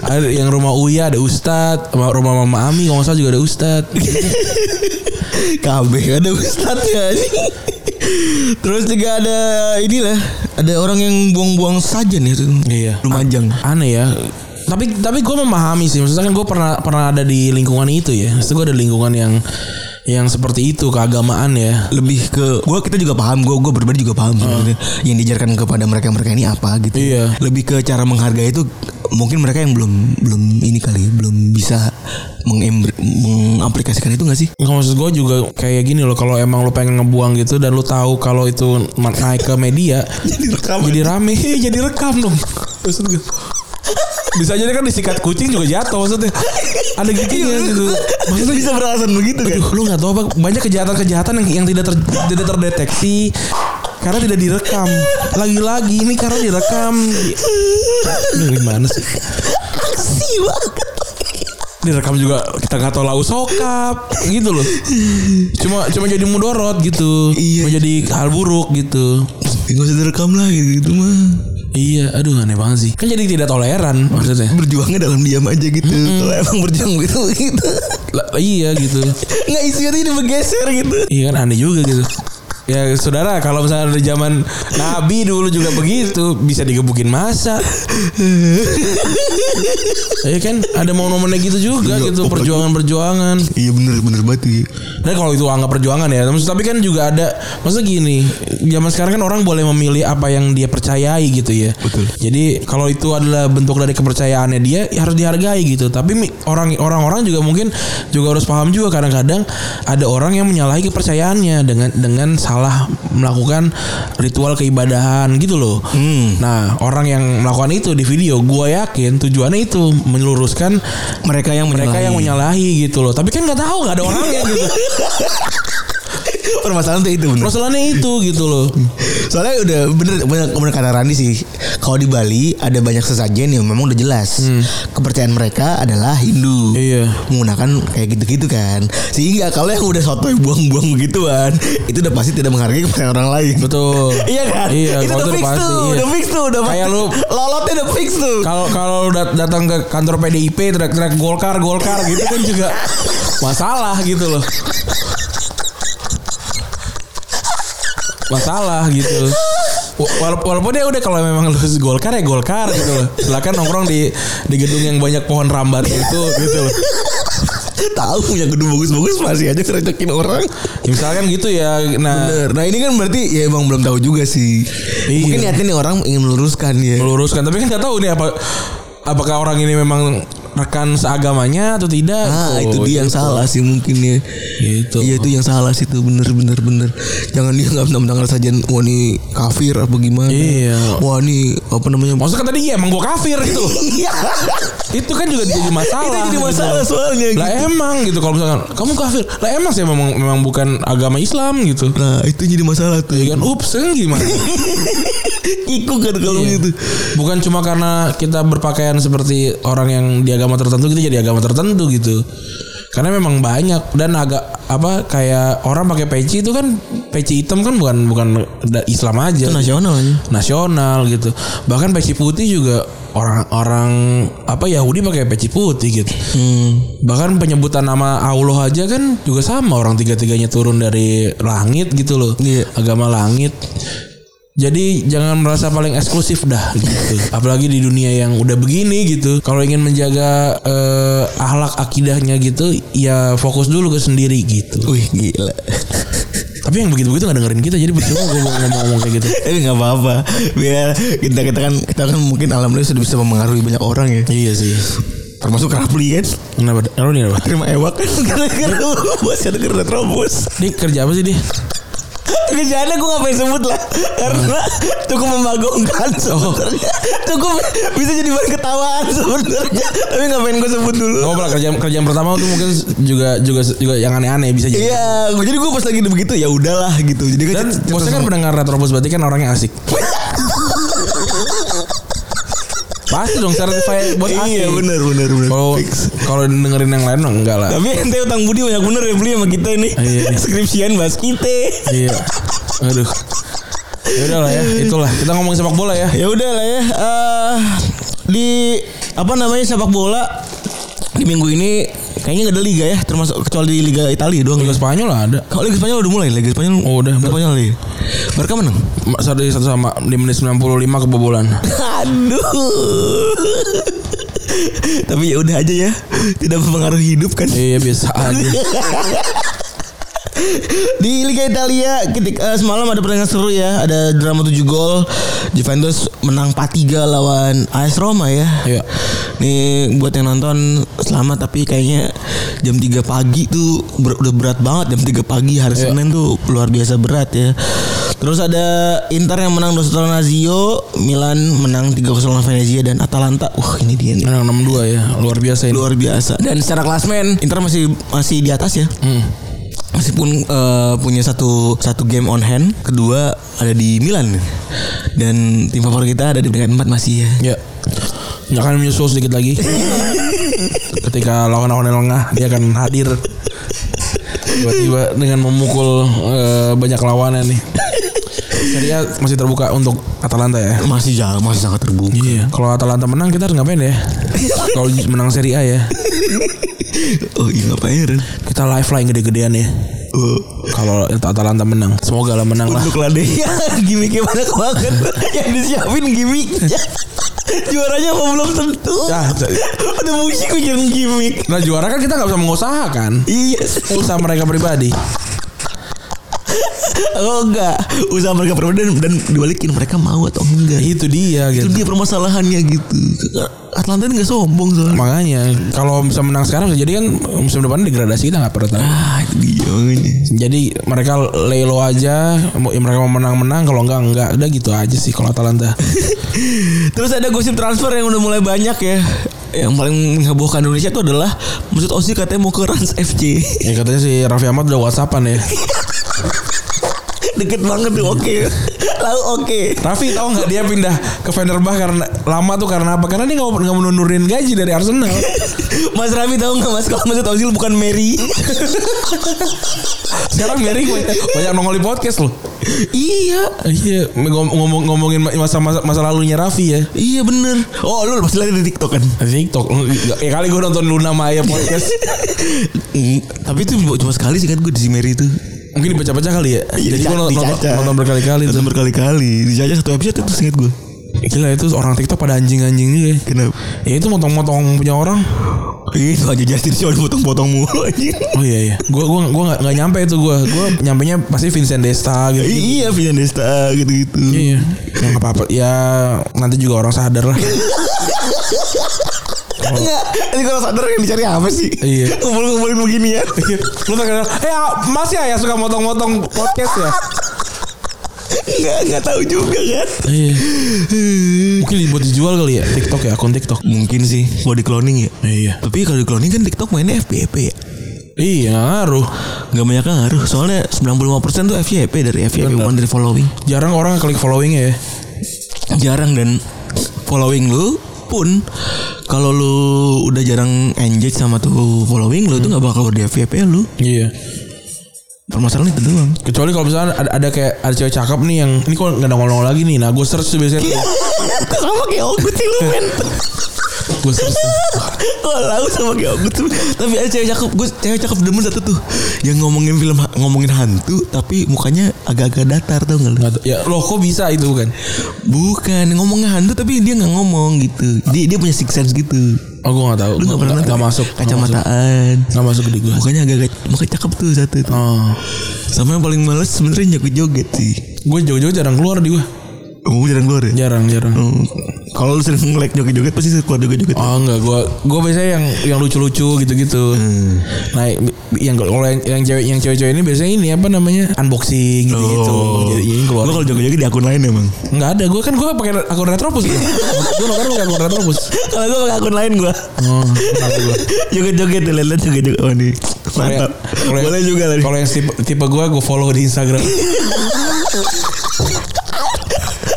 Ada yang rumah Uya ada Ustad, rumah Mama Ami kalau nggak salah juga ada Ustad. KB ada Ustadznya nih. Terus juga ada inilah ada orang yang buang-buang sajen ya tuh. Iya. Lumajang. Aneh ya. Tapi tapi gue memahami sih. Maksudnya kan gue pernah pernah ada di lingkungan itu ya. Maksudnya gue ada lingkungan yang yang seperti itu keagamaan ya. lebih ke gua kita juga paham gua gua berbeda juga paham sebenarnya yang diajarkan kepada mereka mereka ini apa gitu Iya. lebih ke cara menghargai itu mungkin mereka yang belum belum ini kali belum bisa mengaplikasikan itu gak sih Nggak maksud gue juga kayak gini loh. Kalau emang lu pengen ngebuang gitu dan lu tahu kalau itu naik ke media, Jadi rekam. jadi rame, jadi rekam dong. Maksud gue. Bisa jadi kan disikat kucing juga jatuh maksudnya. Ada giginya gitu. maksudnya bisa beralasan begitu kan Aduh, lu nggak tahu apa banyak kejahatan-kejahatan yang yang tidak ter- tidak terdeteksi karena tidak direkam. Lagi-lagi ini karena direkam. Aduh, gimana sih? aksi banget Direkam juga kita nggak tahu lau sokap gitu loh. Cuma cuma jadi mudorot gitu. Iya. Cuma jadi hal buruk gitu. Gak usah direkam lah gitu, gitu mah Iya, aduh aneh banget sih. Kan jadi tidak toleran maksudnya. Berjuangnya dalam diam aja gitu Kalau emang berjuang gitu gitu Lah, iya gitu. Nggak isunya ini bergeser gitu Iya kan aneh juga gitu. Ya saudara kalau misalnya di zaman Nabi dulu juga begitu bisa digebukin masa. Iya kan ada momen-momennya gitu juga Iya, gitu apalagi- perjuangan-perjuangan. Iya bener bener banget iya. Dan kalau itu anggap perjuangan ya, Maksud- tapi kan juga ada maksudnya gini, zaman sekarang kan orang boleh memilih apa yang dia percayai gitu ya. Betul. Jadi kalau itu adalah bentuk dari kepercayaannya dia ya harus dihargai gitu. Tapi orang orang-orang juga mungkin juga harus paham juga kadang-kadang ada orang yang menyalahi kepercayaannya dengan dengan salah melakukan ritual keibadahan gitu loh. Hmm. Nah, orang yang melakukan itu di video, gua yakin tujuannya itu meluruskan Mereka yang mereka menyalahi. yang menyalahi gitu loh. Tapi kan nggak tahu nggak ada orangnya gitu. Permasalahan tuh itu bener. Masalahnya itu gitu loh. Soalnya udah bener bener, bener kata Randi sih. Kalau di Bali ada banyak sesajen yang memang udah jelas. Kepercayaan mereka adalah Hindu. Iya. Menggunakan kayak gitu-gitu kan. Sehingga kalau yang udah sotoy buang-buang begituan, itu udah pasti tidak menghargai kepercayaan orang lain. Betul. Iya kan? Iya, itu udah fix pasti, tuh, iya. udah fix tuh, udah Kayak lu- lolotnya udah fix tuh. Kalau kalau dat- datang ke kantor PDIP teriak-teriak Golkar Golkar gitu kan juga masalah gitu loh. Masalah gitu. Wa- Walaupun, dia udah kalau memang lu Golkar ya Golkar gitu loh. Silakan nongkrong di di gedung yang banyak pohon rambat itu gitu loh. Tahu punya gedung bagus-bagus masih aja ngerecokin orang. Ya, misalkan gitu ya. Nah, Bener. Nah ini kan berarti ya emang belum tahu juga sih. Iya. Mungkin niatnya nih orang ingin meluruskan ya. meluruskan tapi kan nggak tahu nih apa apakah orang ini memang rekan seagamanya atau tidak Ah Oh, itu dia yang gitu. salah sih mungkin ya. Gitu. Iya itu yang salah sih itu bener bener bener. Jangan dia nggak mentang-mentang saja wah ini kafir apa gimana. Iya. Wah ini apa namanya. Maksudnya kan tadi iya emang gue kafir gitu. Iya. Itu kan juga jadi masalah. Itu jadi gitu. masalah soalnya. Lah gitu. emang gitu kalau misalkan kamu kafir. Lah emang sih memang memang bukan agama Islam gitu. Nah itu jadi masalah tuh. Ya kan ups kan gimana? Ikut kan kalau Iya. gitu. Bukan cuma karena kita berpakaian seperti orang yang di agama tertentu kita jadi agama tertentu gitu. Karena memang banyak dan agak apa kayak orang pakai peci itu kan peci hitam kan bukan bukan Islam aja. Itu nasional aja. nasional gitu. Bahkan peci putih juga orang-orang apa Yahudi pakai peci putih gitu. Hmm. Bahkan penyebutan nama Allah aja kan juga sama orang tiga-tiganya turun dari langit gitu loh. Iya. Agama langit. Jadi jangan merasa paling eksklusif dah gitu. Apalagi di dunia yang udah begini gitu. Kalau ingin menjaga eh, ahlak akidahnya gitu, ya fokus dulu ke sendiri gitu. Wih gila. Tapi yang begitu-begitu gak dengerin kita jadi percuma gue ngomong-ngomong kayak gitu. Ini nggak apa-apa. Biar kita kita kan kita kan mungkin alhamdulillah sudah bisa mempengaruhi banyak orang ya. Iya sih. Termasuk Rapli kan. Kenapa? Nih apa? Terima ewak kan gara-gara bos ada kerja terobos. Dia kerja apa sih dia? Kerjaannya gue ngapain sebut lah Karena cukup membagongkan sebenarnya Cukup bisa jadi bahan ketawaan sebenarnya Tapi ngapain gue sebut dulu Oh, pernah kerjaan kerjaan pertama tuh mungkin juga juga juga yang aneh-aneh bisa jadi. Iya, jadi gue pas lagi begitu ya udahlah gitu. Jadi kan Dan bosnya kan pendengar Retrobus berarti kan orangnya asik. Pasti dong certified bos asik. Iya benar benar benar. Kalau kalau dengerin yang lain enggak lah. Tapi ente utang budi banyak bener ya beli sama kita ini. Iya. Skripsian bahas kita. Iya. Aduh. Ya udah lah ya, itulah. Kita ngomong sepak bola ya. Ya udah lah ya. Eh, di apa namanya sepak bola di minggu ini kayaknya gak ada liga ya, termasuk kecuali di Liga Italia doang. Liga Spanyol ada. Kalau Liga Spanyol udah mulai, Liga Spanyol. Oh, udah. Liga Spanyol nih. Barca menang. Satu satu sama di menit 95 kebobolan. Aduh. Tapi ya udah aja ya. Tidak mempengaruhi hidup kan. Iya biasa aja. Di Liga Italia ketika eh, semalam ada pertandingan seru ya, ada drama 7 gol. Juventus menang 4-3 lawan AS Roma ya. Iya. Nih buat yang nonton selamat tapi kayaknya jam 3 pagi tuh ber- udah berat banget jam 3 pagi hari Iya. Senin tuh luar biasa berat ya. Terus ada Inter yang menang 2-1 lawan Lazio, Milan menang 3-0 lawan Venezia dan Atalanta. Wah, ini dia nih. Menang 62 ya, luar biasa ini. Luar biasa. Dan secara klasmen Inter masih masih di atas ya. Hmm. Meskipun eh, punya satu satu game on hand, kedua ada di Milan dan tim favorit kita ada di peringkat 4 masih ya. Ya. Ya akan menyusul sedikit lagi. Ketika lawan-lawan lengah dia akan hadir. Tiba-tiba dengan memukul eh, banyak lawannya nih. Serie A masih terbuka untuk Atalanta ya. Masih jauh, masih sangat terbuka. Iya. Kalau Atalanta menang kita harus ngapain ya? Kalau menang Serie A ya. Oh iya ngapain? Kita live lah yang gede-gedean ya. Oh. Kalau Atalanta menang, semoga lah menang lah. Untuk ya, gimmicknya banyak banget Yang disiapin gimmicknya Juaranya apa belum tentu Ya, Udah musik mikirin gimmick nah juara kan kita nggak bisa mengusahakan. Iya Usaha mereka pribadi. Oh enggak Usaha mereka berbeda dan, dan dibalikin Mereka mau atau enggak Itu dia Itu gitu. dia permasalahannya gitu Atlanta ini gak sombong soalnya Makanya kalau bisa menang sekarang bisa jadi kan musim depan degradasi kita nggak pernah tahu. Ah itu dia makanya Jadi mereka lay low aja, mau- ya mereka mau menang-menang kalau enggak enggak. Udah gitu aja sih kalau Atalanta. Terus ada gosip transfer yang udah mulai banyak ya Yang paling menghebohkan Indonesia itu adalah Mesut Ozil katanya mau ke Rans FC Ya katanya si Raffi Ahmad udah WhatsAppan ya. Deket banget tuh oke Lalu oke Raffi tahu nggak dia pindah ke Fenerbah karena lama tuh karena apa? Karena dia nggak nggak menundurin gaji dari Arsenal. Mas Rami tahu nggak mas kalau Mesut Ozil bukan Mary Sekarang Mary banyak, banyak nongol di podcast loh. Iya Iya ngom- ngomong ngomongin masa masa, masa lalunya Raffi ya. Iya bener Oh lu pasti lihat di TikTok kan TikTok. Ya kali gue nonton Luna Maya podcast. Tapi itu cuma sekali sih kan gue di si Mary itu Mungkin dibaca-baca kali ya. Jadi gue nonton, nonton, berkali-kali. Nonton berkali-kali Dicaca satu episode itu singkat gue Gila itu orang TikTok pada anjing-anjing juga. ya. Kenapa? Ya itu motong-motong punya orang. Itu aja Justin Shaw dipotong-potong mulu anjing. Oh iya iya. Gua gua nggak nggak nyampe itu gue. Gue nyampenya pasti Vincent Desta gitu. Iya Vian Desta gitu-gitu Iya. Yang apa apa. Ya nanti juga orang sadar lah. Enggak Ini kalau sadar yang dicari apa sih Iya. Ngumpul-ngumpulin begini ya Lu terkenal. Eh Mas ya ya suka motong-motong podcast ya. Enggak Enggak tahu juga kan Iya. Mungkin dibuat dijual kali ya TikTok ya akun TikTok. Mungkin sih Mau di cloning ya Iya. Tapi kalau di cloning kan TikTok mainnya FYP ya Iya nggak ngaruh. Gak banyak ngaruh Soalnya 95% tuh FYP dari FYP Bukan dari following Jarang orang klik followingnya ya. Jarang dan Following lu pun kalau lu udah jarang engage sama tuh following lu tuh nggak bakal di FYP lu Iya. permasalahan itu doang Kecuali kalau misalnya ada, ada kayak ada cewek cakep nih yang ini kok nggak nongol-nongol lagi nih. Nah gue search tuh biasanya. sama kayak Ogut sih lu men gue tuh. Oh lalu sama tuh. Tapi ada cewek cakep Gue cewek cakep demen satu tuh Yang ngomongin film Ngomongin hantu Tapi mukanya agak-agak datar tau gak lu. Ya loh kok bisa itu kan? Bukan ngomongin hantu Tapi dia gak ngomong gitu Dia dia punya six sense gitu Oh gue nggak tahu. Lu gak pernah nonton masuk. Kacamataan Nggak masuk di gue. Mukanya agak-agak Mukanya cakep tuh satu tuh Oh. Sama yang paling males sebenarnya joget-joget sih Gue jauh-jauh jarang keluar di gue. Oh jarang keluar ya Jarang jarang. Kalau lu sering nge-like joget-joget Pasti keluar joget-joget Oh enggak, gue gue biasanya yang yang lucu-lucu gitu-gitu. Hmm. Nah, yang kalau yang, yang cewek yang cewek-cewek ini biasanya ini apa namanya unboxing gitu-gitu. Jadi ini keluar. Lu Oh. kalau joget-joget di akun lain emang Enggak ada, gue kan gue pakai akun Retropus. gue nonton pakai akun Retropus. Kalau gue pakai akun lain gue Oh, gue? Joget-joget tuh Lihat-lihat joget-joget Oh nih Mantap yang- Boleh juga tadi Kalau yang tipe, tipe gue, gue follow di Instagram.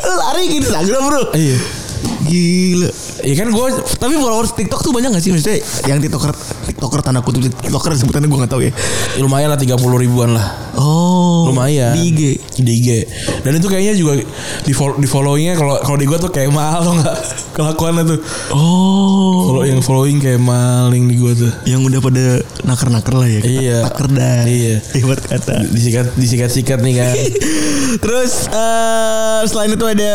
Lari ke Instagram bro Iya. Gila. Ya kan gue Tapi followers TikTok tuh banyak gak sih maksudnya yang TikToker TikToker tanda kutip TikToker sebutannya gue gak tahu ya. lumayan lah 30 ribuan lah. Oh. lumayan Di IG. di IG dan itu kayaknya juga di follow di followingnya kalau kalau di gue tuh kayak mal lo nggak kelakuannya tuh Oh. follow yang following kayak maling di gue tuh Yang udah pada naker-naker lah ya. Iya. Naker dah. Iya. Hebat kata. disikat disikat sikat nih kan Terus eh selain itu ada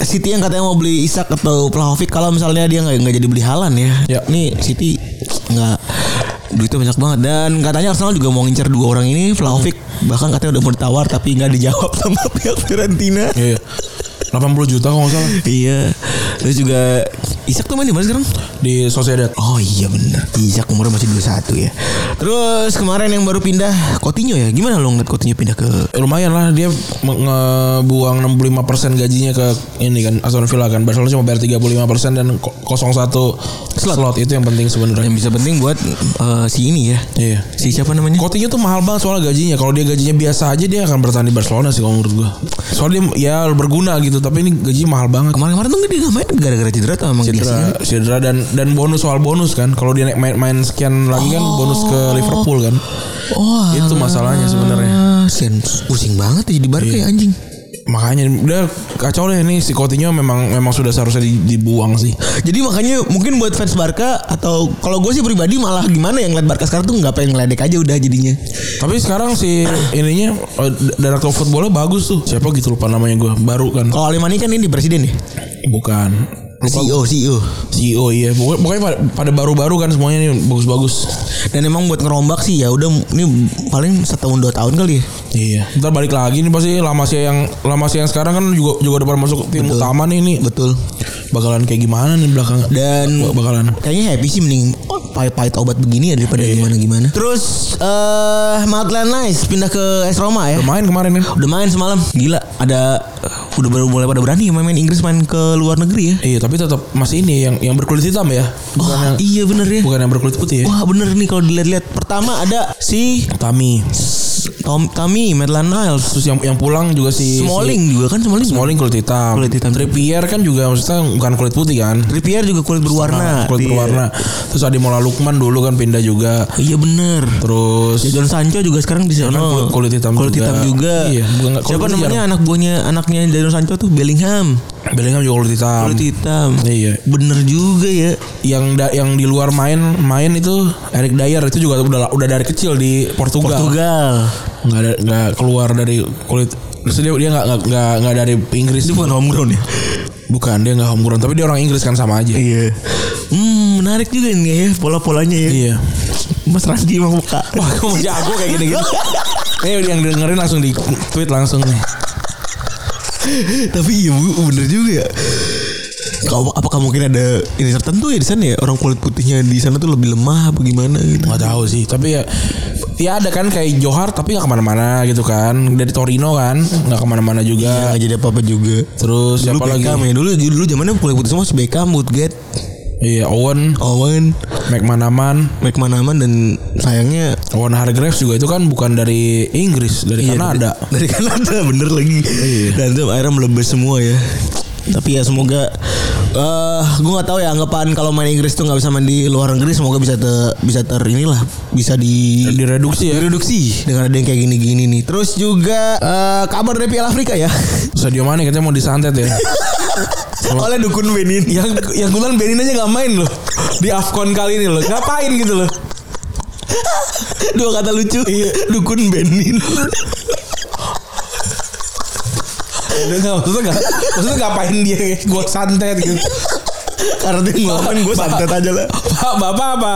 City yang katanya mau beli Isak atau Vlahovic kalau misalnya dia nggak nggak jadi beli Halan ya. Ya. Nih City nggak duitnya banyak banget dan katanya Arsenal juga mau ngincer dua orang ini Vlahovic bahkan katanya udah mau ditawar tapi nggak dijawab sama pihak Fiorentina. iya 80 juta kalau nggak salah iya. Terus juga Isak tuh main di mana sekarang? di Sociedad Oh iya bener Isak umurnya masih 21 ya Terus kemarin yang baru pindah Coutinho ya Gimana lo ngeliat Coutinho pindah ke Eh, lumayan lah dia ngebuang 65% gajinya ke ini kan Aston Villa kan Barcelona cuma bayar 35% dan ko- 01 slot. itu yang penting sebenarnya Yang bisa penting buat eh, si ini ya iya Si siapa namanya? Coutinho tuh mahal banget soalnya gajinya. Kalau dia gajinya biasa aja dia akan bertahan di Barcelona sih kalau menurut gua. Soalnya dia ya berguna gitu, tapi ini gaji mahal banget. Kemarin-kemarin tuh dia gak main gara-gara cedera atau emang Cedera, cedera dan dan bonus soal bonus kan. Kalau dia naik main, main sekian lagi kan bonus ke Liverpool kan. Oh Itu masalahnya sebenarnya. Pusing banget ya jadi Barca ya anjing. Makanya udah kacau deh ini si Coutinho memang memang sudah seharusnya di- dibuang sih. Jadi makanya mungkin buat fans Barca atau kalau gue sih pribadi malah gimana yang ngeliat Barca sekarang tuh nggak pengen ngeledek aja udah jadinya. Tapi sekarang si ininya eh, director footballnya bagus tuh. Siapa gitu lupa namanya gua. Baru kan. Kalau Alemani kan ini presiden ya? Bukan. CEO, CEO. CEO iya. Pokoknya, pokoknya pada, pada baru-baru kan semuanya nih bagus-bagus. Dan emang buat ngerombak sih ya udah ini paling setahun dua tahun kali ya. Iya. Ntar balik lagi nih pasti lama sih yang lama sih yang sekarang kan juga juga udah masuk tim utama nih nih. Betul. Bakalan kayak gimana nih belakang? Dan bakalan. kayaknya happy sih mending pahit-pahit obat begini ya daripada gimana-gimana. Terus eh Maitland Nice pindah ke AS Roma ya. Main kemarin kan? Udah main semalam. Gila, ada udah baru mulai pada berani ya main-main Inggris main ke luar negeri ya. Iya, tapi tetap masih ini yang yang berkulit hitam ya. Bukan Wah, yang iya bener ya. bukan yang berkulit putih ya. Wah bener nih kalau dilihat-lihat. Pertama ada si Tami. Tom Tami Maitland Niles. Terus yang yang pulang juga si Smalling juga kan Smalling. si, Smalling kulit hitam. Kulit hitam. Trippier kan juga maksudnya bukan kulit putih kan? Trippier juga kulit berwarna. kulit Iya. berwarna. Terus Ademola Lukman dulu kan pindah juga. Iya bener. Terus Jadon Sancho juga sekarang di sana. Kan kulit- kulit hitam kulit juga. hitam juga. Iya, bukan Siapa namanya jarang. anak buahnya anaknya Jadon Sancho tuh Bellingham. Bellingham juga kulit hitam. Kulit hitam. Iya. Bener juga ya. yang da, yang di luar main main itu Eric Dyer itu juga udah udah dari kecil di Portugal. Portugal. Nggak ada nggak keluar dari kulit. Terus dia dia nggak nggak- nggak dari Inggris. Itu bukan homegrown ya? Bukan dia nggak homegrown tapi dia orang Inggris kan sama aja. Iya. Hmm, menarik juga nih ya pola-polanya ya. Iya. Mas Randi emang muka. Wah, kamu jago kayak gini-gini. Nih yang dengerin langsung di tweet langsung nih. Tapi iya bener juga ya. Kau, apakah mungkin ada ini tertentu ya di sana ya? Orang kulit putihnya di sana tuh lebih lemah apa gimana gitu? Nggak tahu sih, tapi ya ya ada kan kayak Johar tapi nggak ke mana-mana gitu kan. Dari Torino kan nggak ke mana-mana juga. Nggak jadi apa-apa juga. terus Dulu siapa lagi? Beckham ya dulu dulu zamannya kulit putih semua Beckham, Woodgate, iya Owen. Owen, McManaman McManaman dan sayangnya Owen Hargreaves juga itu kan bukan dari Inggris dari Iya, Kanada Dari, dari Kanada bener lagi. Dan itu akhirnya melebes semua ya. Tapi ya semoga eh gue nggak tahu ya anggapan kalau main Inggris tuh nggak bisa main di luar negeri semoga bisa ter bisa ter inilah bisa di direduksi ya direduksi dengan ada yang kayak gini-gini nih. Terus juga eh, kabar dari Piala Afrika ya. Sadio Mane katanya mau disantet ya Oleh dukun Benin. yang yang kebetulan Benin aja nggak main loh di Afcon kali ini loh ngapain gitu loh Dua kata lucu. Dukun Benin. Nggak, maksudnya nggak maksudnya ngapain dia gue santet gitu Karena dia ngomongin gue santet aja lah. Pak bapak apa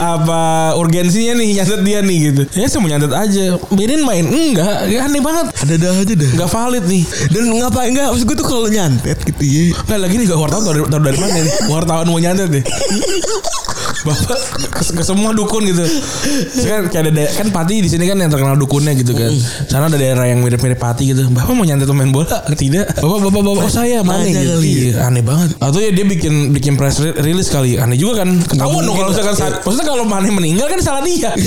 apa urgensinya nih nyantet dia nih gitu ya saya mau nyantet aja Benin main enggak ya aneh banget Ada dah aja dah. nggak valid nih Dan ngapain enggak maksud gue tuh kalau nyantet gitu ya. Nggak lagi nih gak wartawan tahu dari, dari mana nih Wartawan mau nyantet deh Bapak ke, ke semua dukun gitu kan kayak ada da- kan Pati di sini kan yang terkenal dukunnya gitu kan. Sana ada daerah yang mirip-mirip Pati gitu. Bapak mau nyantet main bola? Tidak. Bapak bapak bapak oh saya mana gitu. Iya, aneh banget. Atau ya dia bikin bikin press re- release kali. Aneh juga kan. Ketahuan dong kalau misalkan saat, maksudnya kalau Mane meninggal kan salah dia.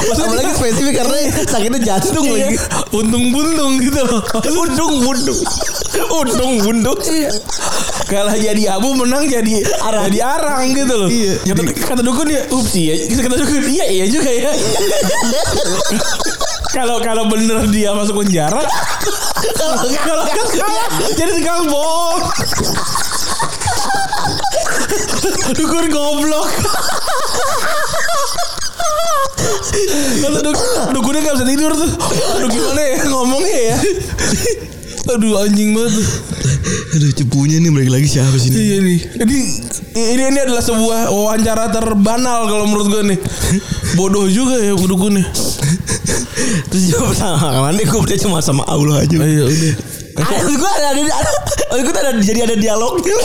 maksudnya Apalagi spesifik karena sakitnya jantung Iya. lagi. Untung-buntung gitu loh. Untung, untung. Untung buntung. Kalah jadi abu menang jadi arang. jadi arang gitu loh. Iya. Kata, kata dukun ya, ups iya. Kata dukun iya iya juga ya. Kalau kalau bener dia masuk penjara, kalau kalau kan jadi tinggal bohong. Dukun goblok. Kata dukun, dukunnya gak bisa tidur tuh. Aduh gimana ya ngomongnya ya. Aduh anjing banget. Aduh cepunya nih balik lagi siapa sih ini? Iya nih. Jadi ini ini adalah sebuah wawancara terbanal kalau menurut gue nih. Bodoh juga ya dukunnya. Terus jawab sama nanti gue percaya cuma sama Allah aja. Iya udah. Ah, gue ada ada ada, gue ada jadi ada dialognya.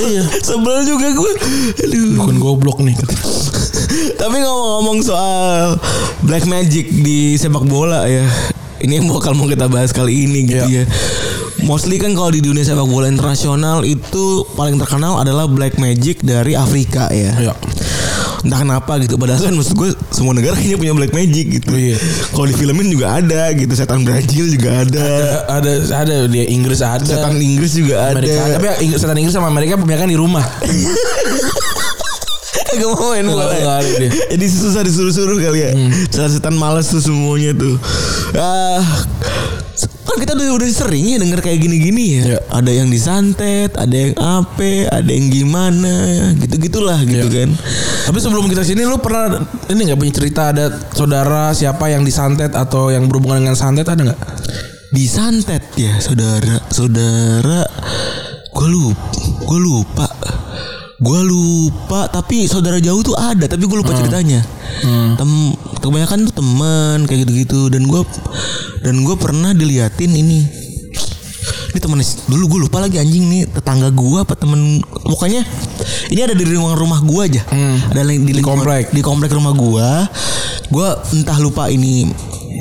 iya. Sebel juga gue. Aduh. Dukun goblok nih. Tapi ngomong-ngomong soal black magic di sepak bola ya. Ini yang bakal mau kita bahas kali ini gitu Iya. ya. Mostly kan kalau di dunia sepak bola internasional itu paling terkenal adalah black magic dari Afrika ya. Iya. Entah kenapa gitu Padahal kan maksud gue Semua negara kayaknya punya black magic gitu Iya. Kalau di filmin juga ada gitu Setan Brazil juga ada Ada ada dia Inggris ada. Setan Inggris juga ada Amerika. Tapi ya, Inggris, setan Inggris sama Amerika punya kan di rumah. Gak mau main bola ada dia. Jadi susah disuruh-suruh kali ya Setan-setan males tuh semuanya tuh ah Kan kita udah, udah sering ya denger kayak gini-gini ya Iya. Ada yang disantet Ada yang apa Ada yang gimana Gitu-gitulah gitu Iya. kan Tapi sebelum kita sini lu pernah ini nggak punya cerita ada saudara siapa yang disantet atau yang berhubungan dengan santet ada nggak? Disantet ya saudara Saudara Gue lupa Gue lupa Gue lupa Tapi saudara jauh tuh ada Tapi gue lupa ceritanya. Tem Kebanyakan tuh teman Kayak gitu-gitu. Dan gue Dan gue pernah diliatin ini. Ini temen Dulu gue lupa lagi anjing nih Tetangga gue apa temen Pokoknya Ini ada di lingkungan rumah gue aja. Ada di, di komplek. Di komplek rumah gue Gue entah lupa ini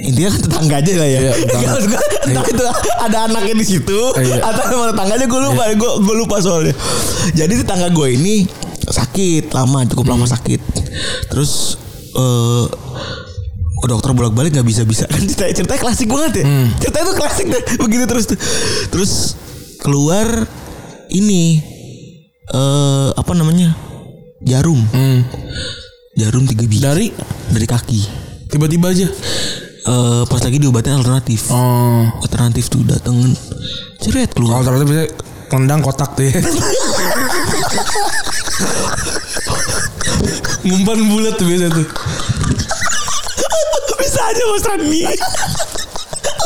Intinya kan tetangga aja lah ya. Iya, tetangga. Maksud gua, entah itu ada anaknya di situ Iya. atau emang tetangganya gue lupa gue gue lupa soalnya. Jadi tetangga gue ini sakit lama cukup lama sakit. Terus eh ke dokter bolak balik nggak bisa bisa kan cerita ceritanya klasik banget ya. Ceritanya tuh klasik deh begitu terus tuh. Terus keluar ini eh apa namanya jarum. Hmm. jarum tiga biji. Dari? Dari kaki. Tiba-tiba aja. Eh pas lagi diobatin alternatif Oh. alternatif tuh datengin ceret keluar Kalau ternyata bisa tendang kotak tuh. Ngumpan bulat tuh biasa tuh. bisa aja mas Rani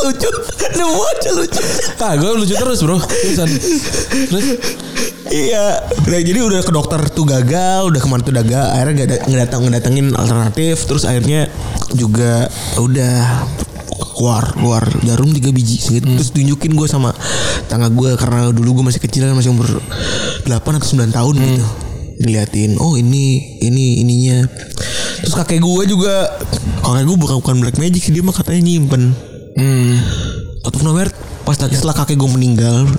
lucu nemu aja lucu Ah, gue lucu terus bro. Terusan. Terus iya udah jadi udah ke dokter tuh gagal udah ke mana tuh gagal akhirnya gak ada ngedatang ngedatengin alternatif terus akhirnya juga udah keluar keluar jarum tiga biji segitu. terus tunjukin gue sama tangga gue karena dulu gue masih kecil masih umur 8 atau 9 tahun gitu. Diliatin oh ini ini ininya. Terus kakek gue juga kakek gue bukan bukan black magic sih dia mah katanya nyimpen. Hmm. out of nowhere pas lagi setelah kakek gue meninggal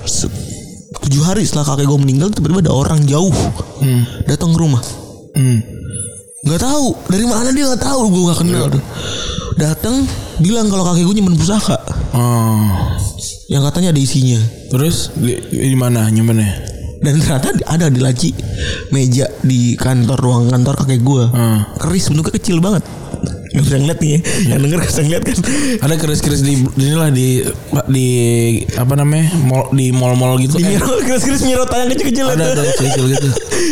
tujuh hari setelah kakek gue meninggal tiba-tiba ada orang jauh datang ke rumah. Hmm. Nggak tahu. Dari mana dia nggak tahu. Gue nggak kenal tuh. Datang bilang kalau kakek gue nyimpen pusaka Oh. yang katanya ada isinya. Terus di, di mana nyimpennya? dan ternyata ada di laci meja di kantor ruang kantor kakek gue Hmm. keris bentuknya kecil banget nggak bisa ngeliat nih ya. yang denger bisa ngeliat kan Ada keris-keris di inilah di di apa namanya? Mall di mall-mall gitu. di Eh, miro keris-keris miro tangan kecil-kecil ada ada kecil gitu.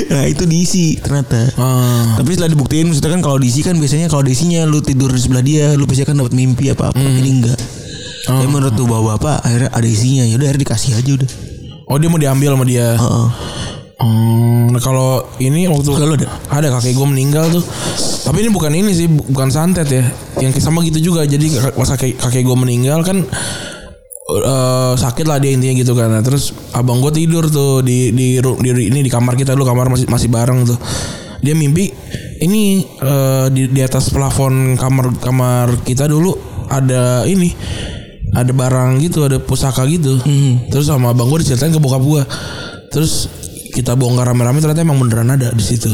nah itu diisi ternyata Ah. Tapi setelah dibuktiin maksudnya kan kalau diisi kan biasanya kalau diisinya lu tidur di sebelah dia lu pasti kan dapat mimpi apa apa Hmm. ini enggak. Tapi menurut tuh bawa bapak akhirnya ada isinya ya udah akhirnya dikasih aja udah. Oh dia mau diambil sama dia. Heeh. Hmm, nah kalau ini waktu Kalau ada? ada kakek gue meninggal tuh. Tapi ini bukan ini sih, bu- bukan santet ya. Yang sama gitu juga. Jadi pas kakek, kakek gue meninggal kan eh, sakit lah dia intinya gitu kan. Nah, terus abang gue tidur tuh di di, ru- di ini di kamar kita dulu kamar masih masih bareng tuh. Dia mimpi ini eh, di di atas plafon kamar kamar kita dulu ada ini ada barang gitu, ada pusaka gitu. Terus sama abang gue diceritain ke bokap gue. Terus kita bongkar rame-rame ternyata emang beneran ada di situ.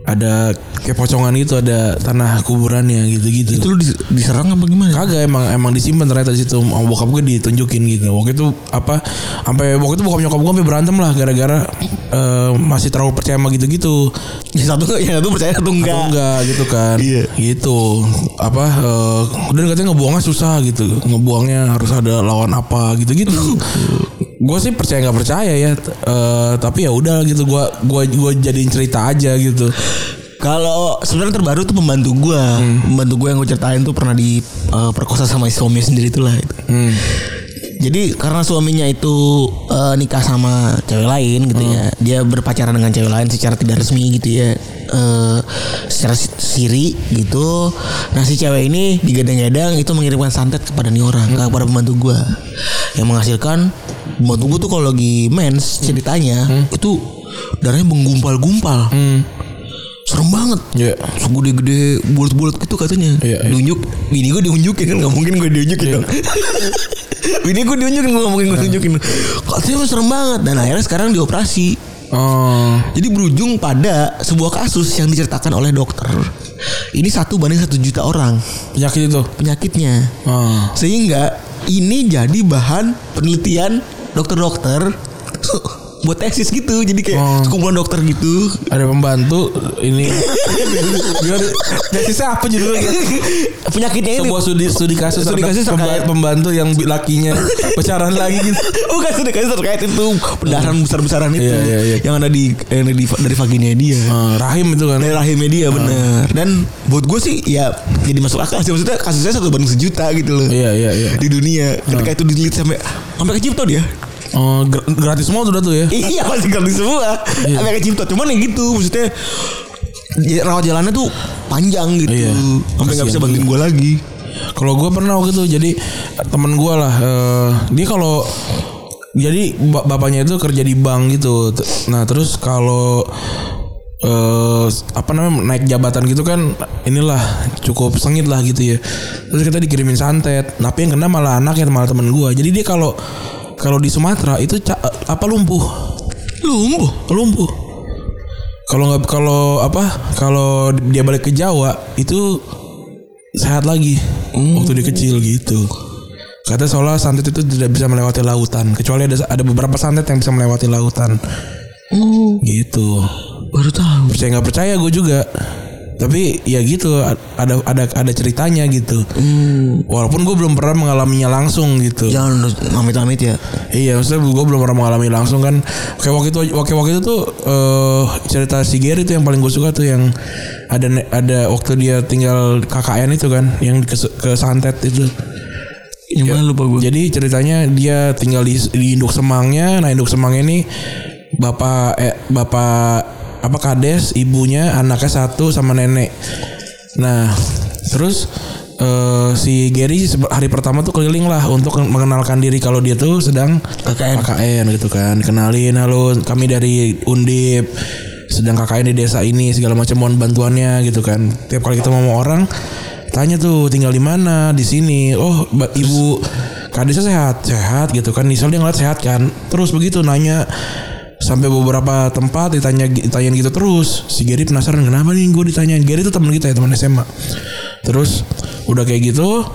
ada kayak pocongan gitu ada tanah kuburannya gitu-gitu. Itu lu dis- diserang apa gimana? Kagak emang emang disimpan ternyata di situ sama bokap gue ditunjukin gitu. Waktu itu apa sampai waktu itu bokap nyokap gue sampai berantem lah gara-gara eh, masih terlalu percaya sama gitu-gitu. Yang satu yang satu percaya satu enggak. Atau enggak gitu kan. Iya. Gitu. Apa eh, dan katanya ngebuangnya susah gitu. Ngebuangnya harus ada lawan apa gitu-gitu. Gue sih percaya nggak percaya ya. Eh, tapi ya udah gitu gua gua gua jadiin cerita aja gitu. Kalau sebenarnya terbaru tuh pembantu gua, pembantu gua yang gue ceritain tuh pernah diperkosa sama suami sendiri tuh lah. Itu. Hmm. Jadi karena suaminya itu eh, nikah sama cewek lain gitu ya, dia berpacaran dengan cewek lain secara tidak resmi gitu ya, eh, secara si- siri gitu. Nah si cewek ini digadang-gadang itu mengirimkan santet kepada nih orang, kepada pembantu gua, yang menghasilkan pembantu gua tuh kalau lagi mens ceritanya itu darahnya menggumpal-gumpal. Hmm. Serem banget. Iya. Segede-gede bulat-bulat gitu katanya. Iya, iya. Diunjuk. Bini gue diunjukin kan nggak mungkin gue diunjukin dong. Bini gue diunjukin gue mungkin gue diunjukin. Katanya serem banget. Dan akhirnya sekarang dioperasi. Oh. Jadi berujung pada sebuah kasus yang diceritakan oleh dokter. Ini satu banding satu juta orang Penyakit itu. penyakitnya. Oh. Sehingga ini jadi bahan penelitian dokter-dokter buat tesis gitu. Jadi kayak Oh. sekumpulan dokter gitu Ada pembantu ini. Tesisnya apa judulnya? penyakitnya ini Sebuah studi studi kasus Studi kasus terkait- pembantu yang lakinya pacaran lagi gitu. Bukan sudah kasih terkait itu pendarahan besar-besaran itu Iya, iya, iya. yang ada di yang ada di dari vagina dia. Eh, rahim itu kan. Dari rahimnya dia bener Dan buat gue sih ya jadi masuk akal sih maksudnya kasusnya satu banding sejuta gitu loh. Iya iya iya. Di dunia ketika itu diteliti sampai sampai kecipta dia. Oh, gr- gratis semua tuh udah tuh ya. iya masih gratis semua. Iya. Sampai kecipta cuman ya gitu maksudnya ya, rawat jalannya tuh panjang gitu. Iya. Sampai nggak bisa bantuin gue lagi. Kalau gue pernah waktu itu jadi temen gue lah eh, dia kalau jadi ba- bapaknya itu kerja di bank gitu. Nah terus kalau eh apa namanya naik jabatan gitu kan inilah cukup sengit lah gitu ya. Terus kita dikirimin santet. Tapi yang kena malah anak ya malah temen gue. Jadi dia kalau kalau di Sumatera itu apa lumpuh Lumpuh. lumpuh. Kalau nggak kalau apa kalau dia balik ke Jawa itu sehat lagi waktu dia kecil gitu. Kata soalnya santet itu tidak bisa melewati lautan kecuali ada ada beberapa santet yang bisa melewati lautan. Gitu. Baru tahu. Percaya nggak percaya gue juga. Tapi ya gitu ada ada ada ceritanya gitu. Walaupun gue belum pernah mengalaminya langsung gitu. Jangan amit-amit ya. Iya, maksudnya gue belum pernah mengalami langsung kan. Kayak waktu itu, waktu waktu itu tuh eh, cerita si Gary itu yang paling gue suka tuh yang ada ada waktu dia tinggal KKN itu kan, yang ke, ke santet itu. Yang mana lupa gue. Jadi ceritanya dia tinggal di, di induk semangnya. Nah induk semangnya ini bapak eh, bapak apa kades, ibunya, anaknya satu sama nenek. Nah terus eh, si Gary hari pertama tuh keliling lah untuk mengenalkan diri kalau dia tuh sedang KKN. KKN gitu kan. Kenalin halo kami dari Undip sedang KKN di desa ini segala macam mohon bantuannya gitu kan. Tiap kali kita mau orang tanya tuh tinggal di mana di sini. Oh ibu kadesnya sehat sehat gitu kan. Misal dia ngeliat sehat kan. Terus begitu nanya sampai beberapa tempat ditanya ditanyain gitu terus. Si Gary penasaran kenapa nih gue ditanyain? Gary itu teman kita ya teman SMA terus udah kayak gitu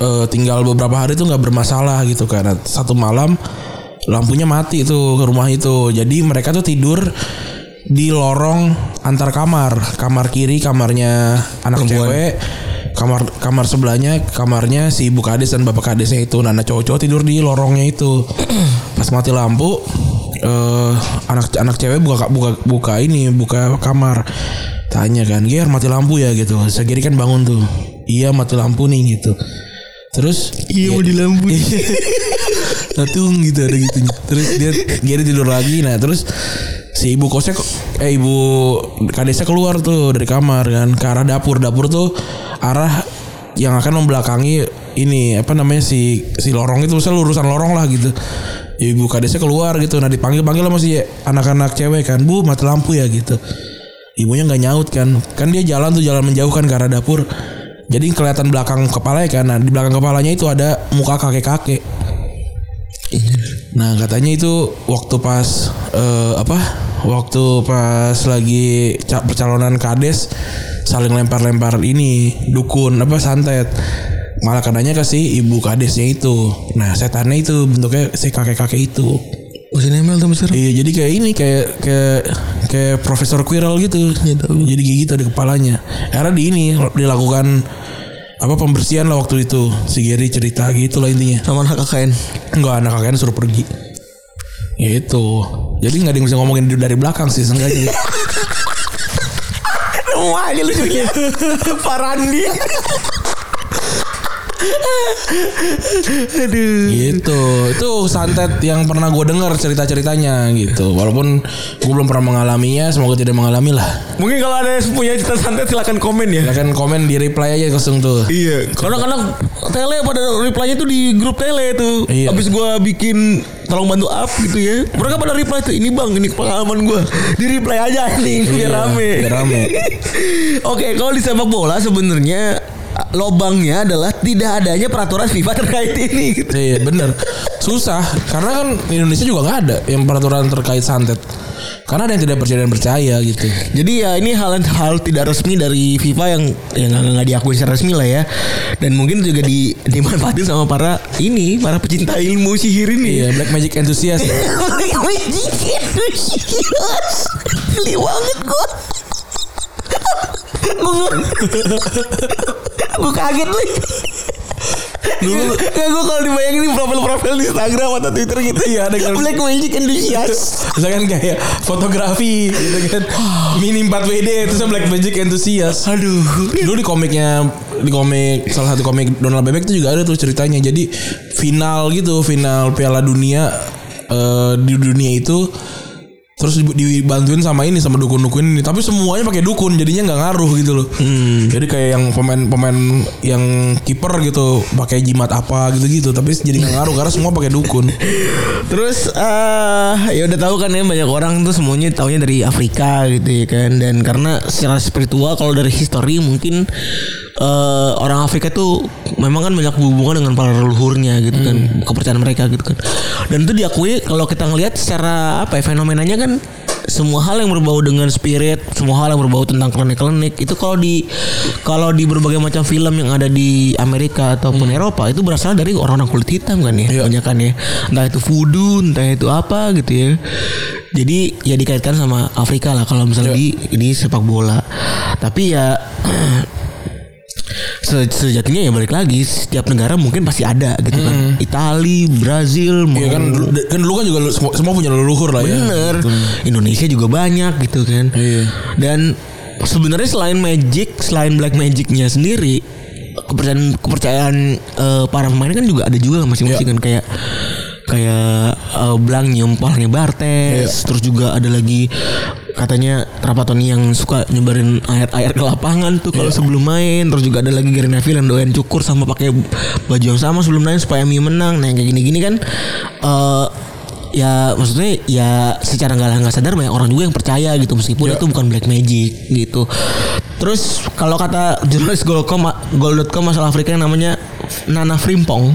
eh, tinggal beberapa hari tuh nggak bermasalah gitu karena satu malam lampunya mati tuh ke rumah itu. Jadi mereka tuh tidur di lorong antar kamar. Kamar kiri kamarnya anak Perempuan. cewek kamar kamar sebelahnya kamarnya si ibu kades dan bapak kadesnya itu. Anak cowok-cowok tidur di lorongnya itu. Pas mati lampu eh anak anak cewek buka buka buka ini buka kamar tanya kan Ger mati lampu ya gitu segeri kan bangun tuh iya mati lampu nih gitu terus Iya mau di lampu. Tatung gitu ada gitunya. Terus dia Gary tidur lagi. Nah terus si ibu kosnya eh ibu kadesnya keluar tuh dari kamar kan ke arah dapur. Dapur tuh arah yang akan membelakangi ini apa namanya si si lorong itu misalnya lurusan lorong lah gitu. Ibu kadesnya keluar gitu. Nah dipanggil panggil sama si anak-anak cewek kan. Bu mati lampu ya gitu. Ibunya nggak nyaut kan. Kan dia jalan tuh jalan menjauh kan ke arah dapur. Jadi kelihatan belakang kepalanya kan. Nah di belakang kepalanya itu ada muka kakek-kakek. Nah katanya itu waktu pas eh, apa waktu pas lagi ca- percalonan kades saling lempar-lempar ini dukun apa santet. Malah katanya ke si ibu kadesnya itu. Nah, setannya itu bentuknya si kakek-kakek itu. Masih nempel tuh besar. Iya, jadi kayak ini kayak kayak kayak Profesor Quirrell gitu. Jadi kayak gitu di kepalanya. Karena di ini dilakukan apa pembersihan lah waktu itu. Si Gary cerita gitu lah intinya. Sama anak KKN. Enggak anak kakaknya suruh pergi. Ya itu. Jadi nggak ada yang bisa ngomongin dari belakang sih seenggaknya. Wah, aja lucunya. Farandi. Aduh. gitu. Itu santet yang pernah gue dengar cerita-ceritanya gitu. Walaupun gue belum pernah mengalaminya, semoga tidak mengalami lah. Mungkin kalau ada yang punya cerita santet silakan komen ya. Silahkan komen di reply aja langsung tuh. Iya, karena kadang tele pada reply-nya tuh di grup tele tuh. Iya. Habis gua bikin tolong bantu up gitu ya. Mereka pada reply tuh, ini Bang, ini pengalaman gua. Di reply aja nih biar Iya, rame. biar rame. Oke, kalau di sepak bola sebenarnya lobangnya adalah tidak adanya peraturan FIFA terkait ini. gitu. Iya bener Susah Karena kan Indonesia juga nggak ada Yang peraturan terkait santet Karena ada yang tidak percaya dan percaya gitu Jadi ya ini hal hal tidak resmi dari FIFA yang yang nggak diakui secara resmi lah ya. Dan mungkin juga di dimanfaatin sama para ini, para pecinta ilmu sihir ini. Iya Black Magic Enthusiast Geli banget gue Gue kaget nih. Dulu gue kalau dibayangin profil-profil di Instagram atau Twitter gitu Iya, ada kan. Black Magic Enthusiast Misalkan kayak fotografi gitu kan. Mini 4 WD itu Black Magic Enthusiast Aduh. Dulu di komiknya Di komik Salah satu komik Donald Bebek itu juga ada tuh ceritanya. Jadi final gitu Final Piala Dunia eh, Di dunia itu Terus di- dibantuin sama ini sama dukun-dukun ini, tapi semuanya pakai dukun, jadinya nggak ngaruh gitu loh. Jadi kayak yang pemain-pemain yang kiper gitu pakai jimat apa gitu-gitu, tapi jadi nggak ngaruh karena semua pakai dukun. Terus eh ya udah tahu kan ya banyak orang tuh semuanya taunya dari Afrika gitu ya kan dan karena secara spiritual kalau dari histori mungkin eh orang Afrika tuh memang kan banyak hubungan dengan para leluhurnya gitu kan kepercayaan mereka gitu kan dan itu diakui kalau kita ngelihat secara apa ya fenomenanya kan semua hal yang berbau dengan spirit, semua hal yang berbau tentang klinik-klinik itu kalau di kalau di berbagai macam film yang ada di Amerika ataupun Eropa itu berasal dari orang-orang kulit hitam kan ya, Iya. banyak kan ya. Entah itu voodoo, entah itu apa gitu ya. Jadi ya dikaitkan sama Afrika lah kalau misalnya di di sepak bola. Tapi ya se- sejatinya ya balik lagi setiap negara mungkin pasti ada gitu kan. Itali, Brazil, Iya kan, mau- dulu- kan dulu kan juga semua, semua punya leluhur lah ya. Bener. Indonesia juga banyak gitu kan. Iya. Dan sebenarnya selain magic, selain black magicnya sendiri, kepercayaan kepercayaan eh, para pemain kan juga ada juga masing-masing Iya. kan kayak kayak eh, Blang nyium palanya Bartes, Iya. terus juga ada lagi katanya Trapatoni yang suka nyebarin air-air ke lapangan tuh kalau sebelum main, terus juga ada lagi Gary Neville yang doyan cukur sama pakai baju yang sama sebelum main supaya MU menang. Nah, yang kayak gini-gini kan eh ya maksudnya ya secara nggak nggak sadar banyak orang juga yang percaya gitu meskipun Ya. itu bukan black magic gitu. Terus kalau kata jurnalis Goal.com Goal.com masalah Afrika yang namanya Nana Frimpong.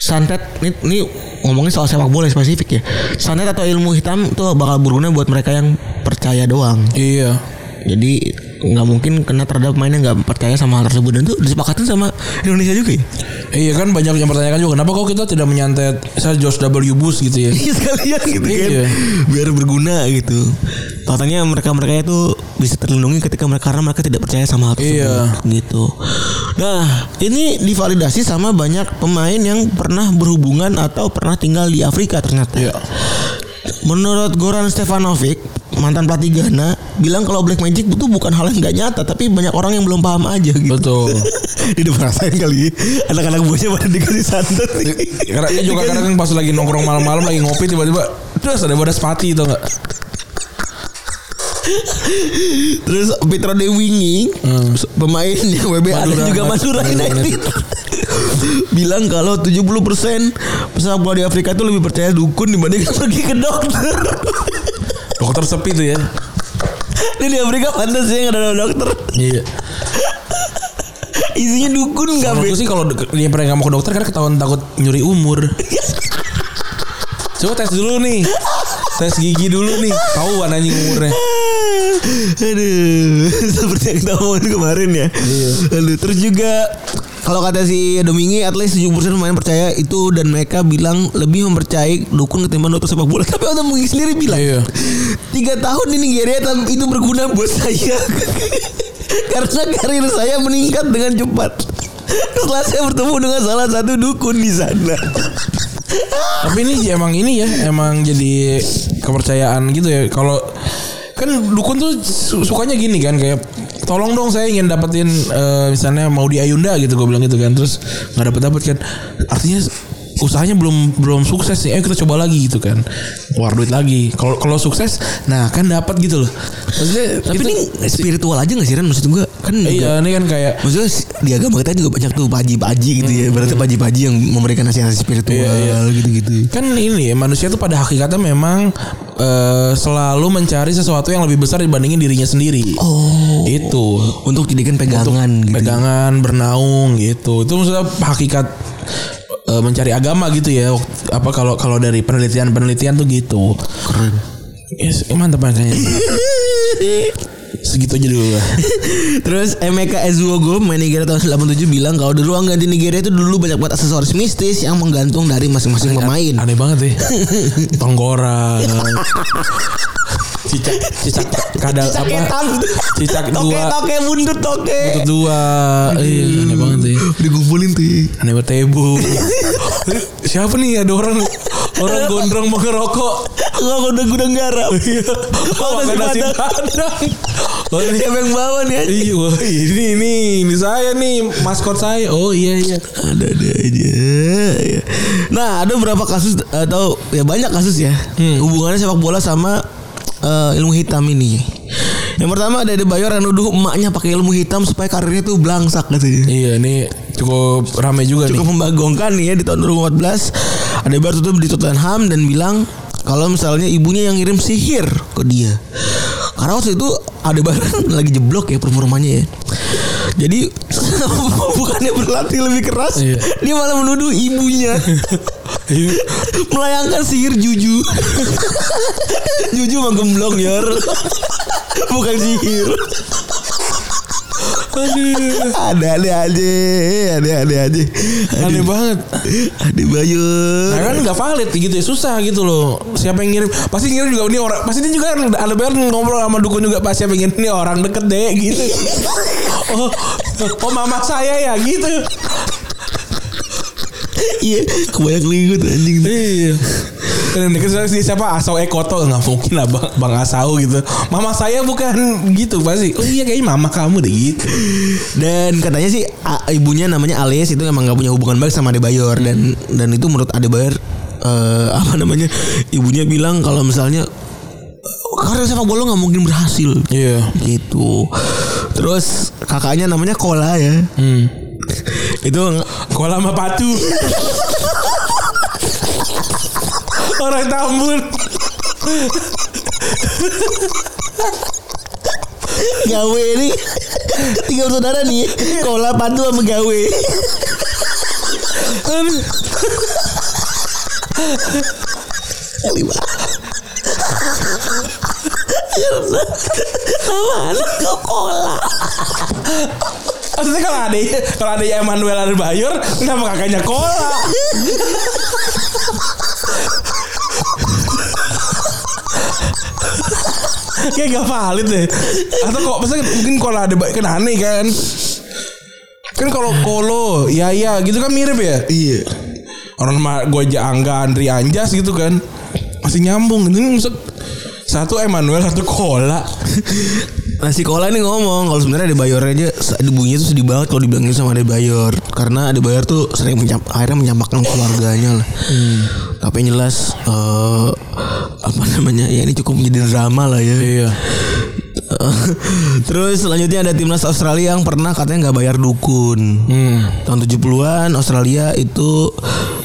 Santet ini, ini ngomongin soal sepak bola spesifik ya. Santet atau ilmu hitam itu bakal berguna buat mereka yang percaya doang. Iya. Jadi nggak mungkin kena terhadap pemain yang nggak percaya sama hal tersebut dan itu disepakatin sama Indonesia juga ya. Iya kan banyak yang pertanyakan juga kenapa kok kita tidak menyantet saya George W. Bush gitu ya. Iya sekalian gitu kan Iya. biar berguna gitu katanya mereka mereka itu bisa terlindungi ketika mereka karena mereka tidak percaya sama hal tersebut Iya. gitu nah ini divalidasi sama banyak pemain yang pernah berhubungan atau pernah tinggal di Afrika ternyata Iya. Menurut Goran Stefanovic mantan pelatih Ghana bilang kalau black magic itu bukan hal yang nggak nyata tapi banyak orang yang belum paham aja gitu Betul. udah merasain kali anak-anak buahnya pada dikasih santet Karena dia juga kadang pas lagi nongkrong malam-malam lagi ngopi tiba-tiba terus ada bodas pati itu enggak? Terus Petra Dewingi pemain yang WBA dan Madura, juga Mad- Madura Madura United bilang kalau 70% pesepak bola di Afrika itu lebih percaya dukun dibandingkan pergi ke dokter. Dokter sepi tuh ya. Ini di Afrika pantas ya nggak ada dokter. Iya. Isinya dukun nggak Menurutku sih kalau de- dia pernah nggak mau ke dokter karena ketahuan takut nyuri umur. Coba tes dulu nih. tes gigi dulu nih. Tahuan anjing umurnya. Aduh, seperti yang kita omongin kemarin ya. Aduh, terus juga kalau kata si Domingi, at least 70% pemain percaya itu dan mereka bilang lebih mempercayai dukun ketimbang dokter sepak bola. Tapi Oda Domingi sendiri bilang, Iya. tiga tahun di Nigeria itu berguna buat saya. Karena karir saya meningkat dengan cepat. Setelah saya bertemu dengan salah satu dukun di sana. Tapi ini emang ini ya, emang jadi kepercayaan gitu ya. Kalau kan dukun tuh su- sukanya gini kan kayak tolong dong saya ingin dapetin eh, misalnya mau di Ayunda gitu gue bilang gitu kan. Terus nggak dapet dapet kan. Artinya usahanya belum belum sukses nih ayo kita coba lagi gitu kan keluar duit lagi kalau kalau sukses nah kan dapat gitu loh maksudnya Tapi itu- ini spiritual aja gak sih Ran? Maksud gue kan iya ini kan kayak Maksudnya di agama kita juga banyak tuh paji-paji gitu ya. Berarti paji-paji yang memberikan nasihat spiritual Iya, iya. gitu-gitu. kan ini ya manusia tuh pada hakikatnya memang eh, selalu mencari sesuatu yang lebih besar dibandingin dirinya sendiri. Oh. Itu Untuk dijadikan pegangan gitu. pegangan bernaung gitu. Itu maksudnya hakikat eh, mencari agama gitu ya. Apa kalau kalau dari penelitian-penelitian tuh gitu. Keren. Yes, mantap makanya. Segitu aja dulu lah. Terus Emeka Ezuogo main Nigeria tahun 97 bilang kalau di ruang ganti Nigeria itu dulu banyak banget aksesoris mistis yang menggantung dari masing-masing pemain. Aneh banget ya. Tonggora. Cicak cicak kadal Cicak apa? Cicak Toke dua. toke bundut toke. Itu dua. Iya, aneh banget ya. Dikumpulin tuh. Aneh banget tebu. Siapa nih ada orang orang gondrong mau ngerokok. Gak udah gudang garam. Iya. Oh, nasi padang. Oh, ini- Siapa yang bawa nih? Iya, wah, ini ini ini saya nih maskot saya. Oh iya iya. ada-ada aja. Ya. Nah, ada beberapa kasus atau ya banyak kasus ya hubungannya sepak bola sama eh, ilmu hitam ini. Yang pertama ada Bayor yang nuduh emaknya pakai ilmu hitam supaya karirnya tuh belangsak katanya. Iya, ini cukup ramai juga nih. Cukup membagongkan nih ya di tahun 2014 ada Bayor tutup di Tottenham dan bilang kalau misalnya ibunya yang ngirim sihir ke dia. Karena waktu itu ada Bayor lagi jeblok ya performanya ya. Jadi bukannya berlatih lebih keras, Iya. dia malah menuduh ibunya. melayangkan sihir juju. juju mah gemblong yor. Bukan sihir. Aduh. Ada ada aja, ada ada aja. Aneh banget. Ada Bayor. Nah kan nggak valid gitu ya susah gitu loh. Siapa yang ngirim? Pasti ngirim juga ini orang. Pasti ini juga kan ada banget ngobrol sama dukun juga pas siapa yang ngirim ini orang deket deh gitu. Oh, oh mama saya ya gitu. Iya, kebanyak ligut anjing. Iya. Dan deket saya si siapa Asau Ekoto nggak mungkin lah bang, bang Asau gitu. Mama saya bukan gitu pasti. Oh iya kayaknya mama kamu deh gitu. Dan katanya sih a- ibunya namanya Alias itu emang nggak punya hubungan baik sama Adebayor dan dan itu menurut Adebayor eh, apa namanya ibunya bilang kalau misalnya karir sepak bola nggak mungkin berhasil Iya. gitu. Terus kakaknya namanya Kola ya. Hmm. Itu Kola sama patu. Orang Tambun. gawe nih tiga bersaudara nih Kola Patu sama gawe. Lima. Kok Kola? Maksudnya kalau ada kalau ada Emmanuel Adebayor, kenapa kakaknya Kola? Kayak gak valid deh. Atau kok maksudnya mungkin Kola ada kan aneh kan. Kan kalau Kolo, Yaya gitu kan mirip ya. Iya. Orang nama gue aja Angga Andri Anjas gitu kan. Masih nyambung. Ini maksud satu Emmanuel, satu Kola. Nah si Kola ini ngomong kalau sebenarnya ada Bayor aja ibunya tuh sedih banget kalau dibilangin sama ada Bayor karena ada Bayor tuh sering menyam, akhirnya menyampaikan keluarganya lah. Tapi yang jelas eh, apa namanya ya ini cukup menjadi drama lah ya. Iya. Terus selanjutnya ada timnas Australia yang pernah katanya nggak bayar dukun. Hmm. Tahun 70-an Australia itu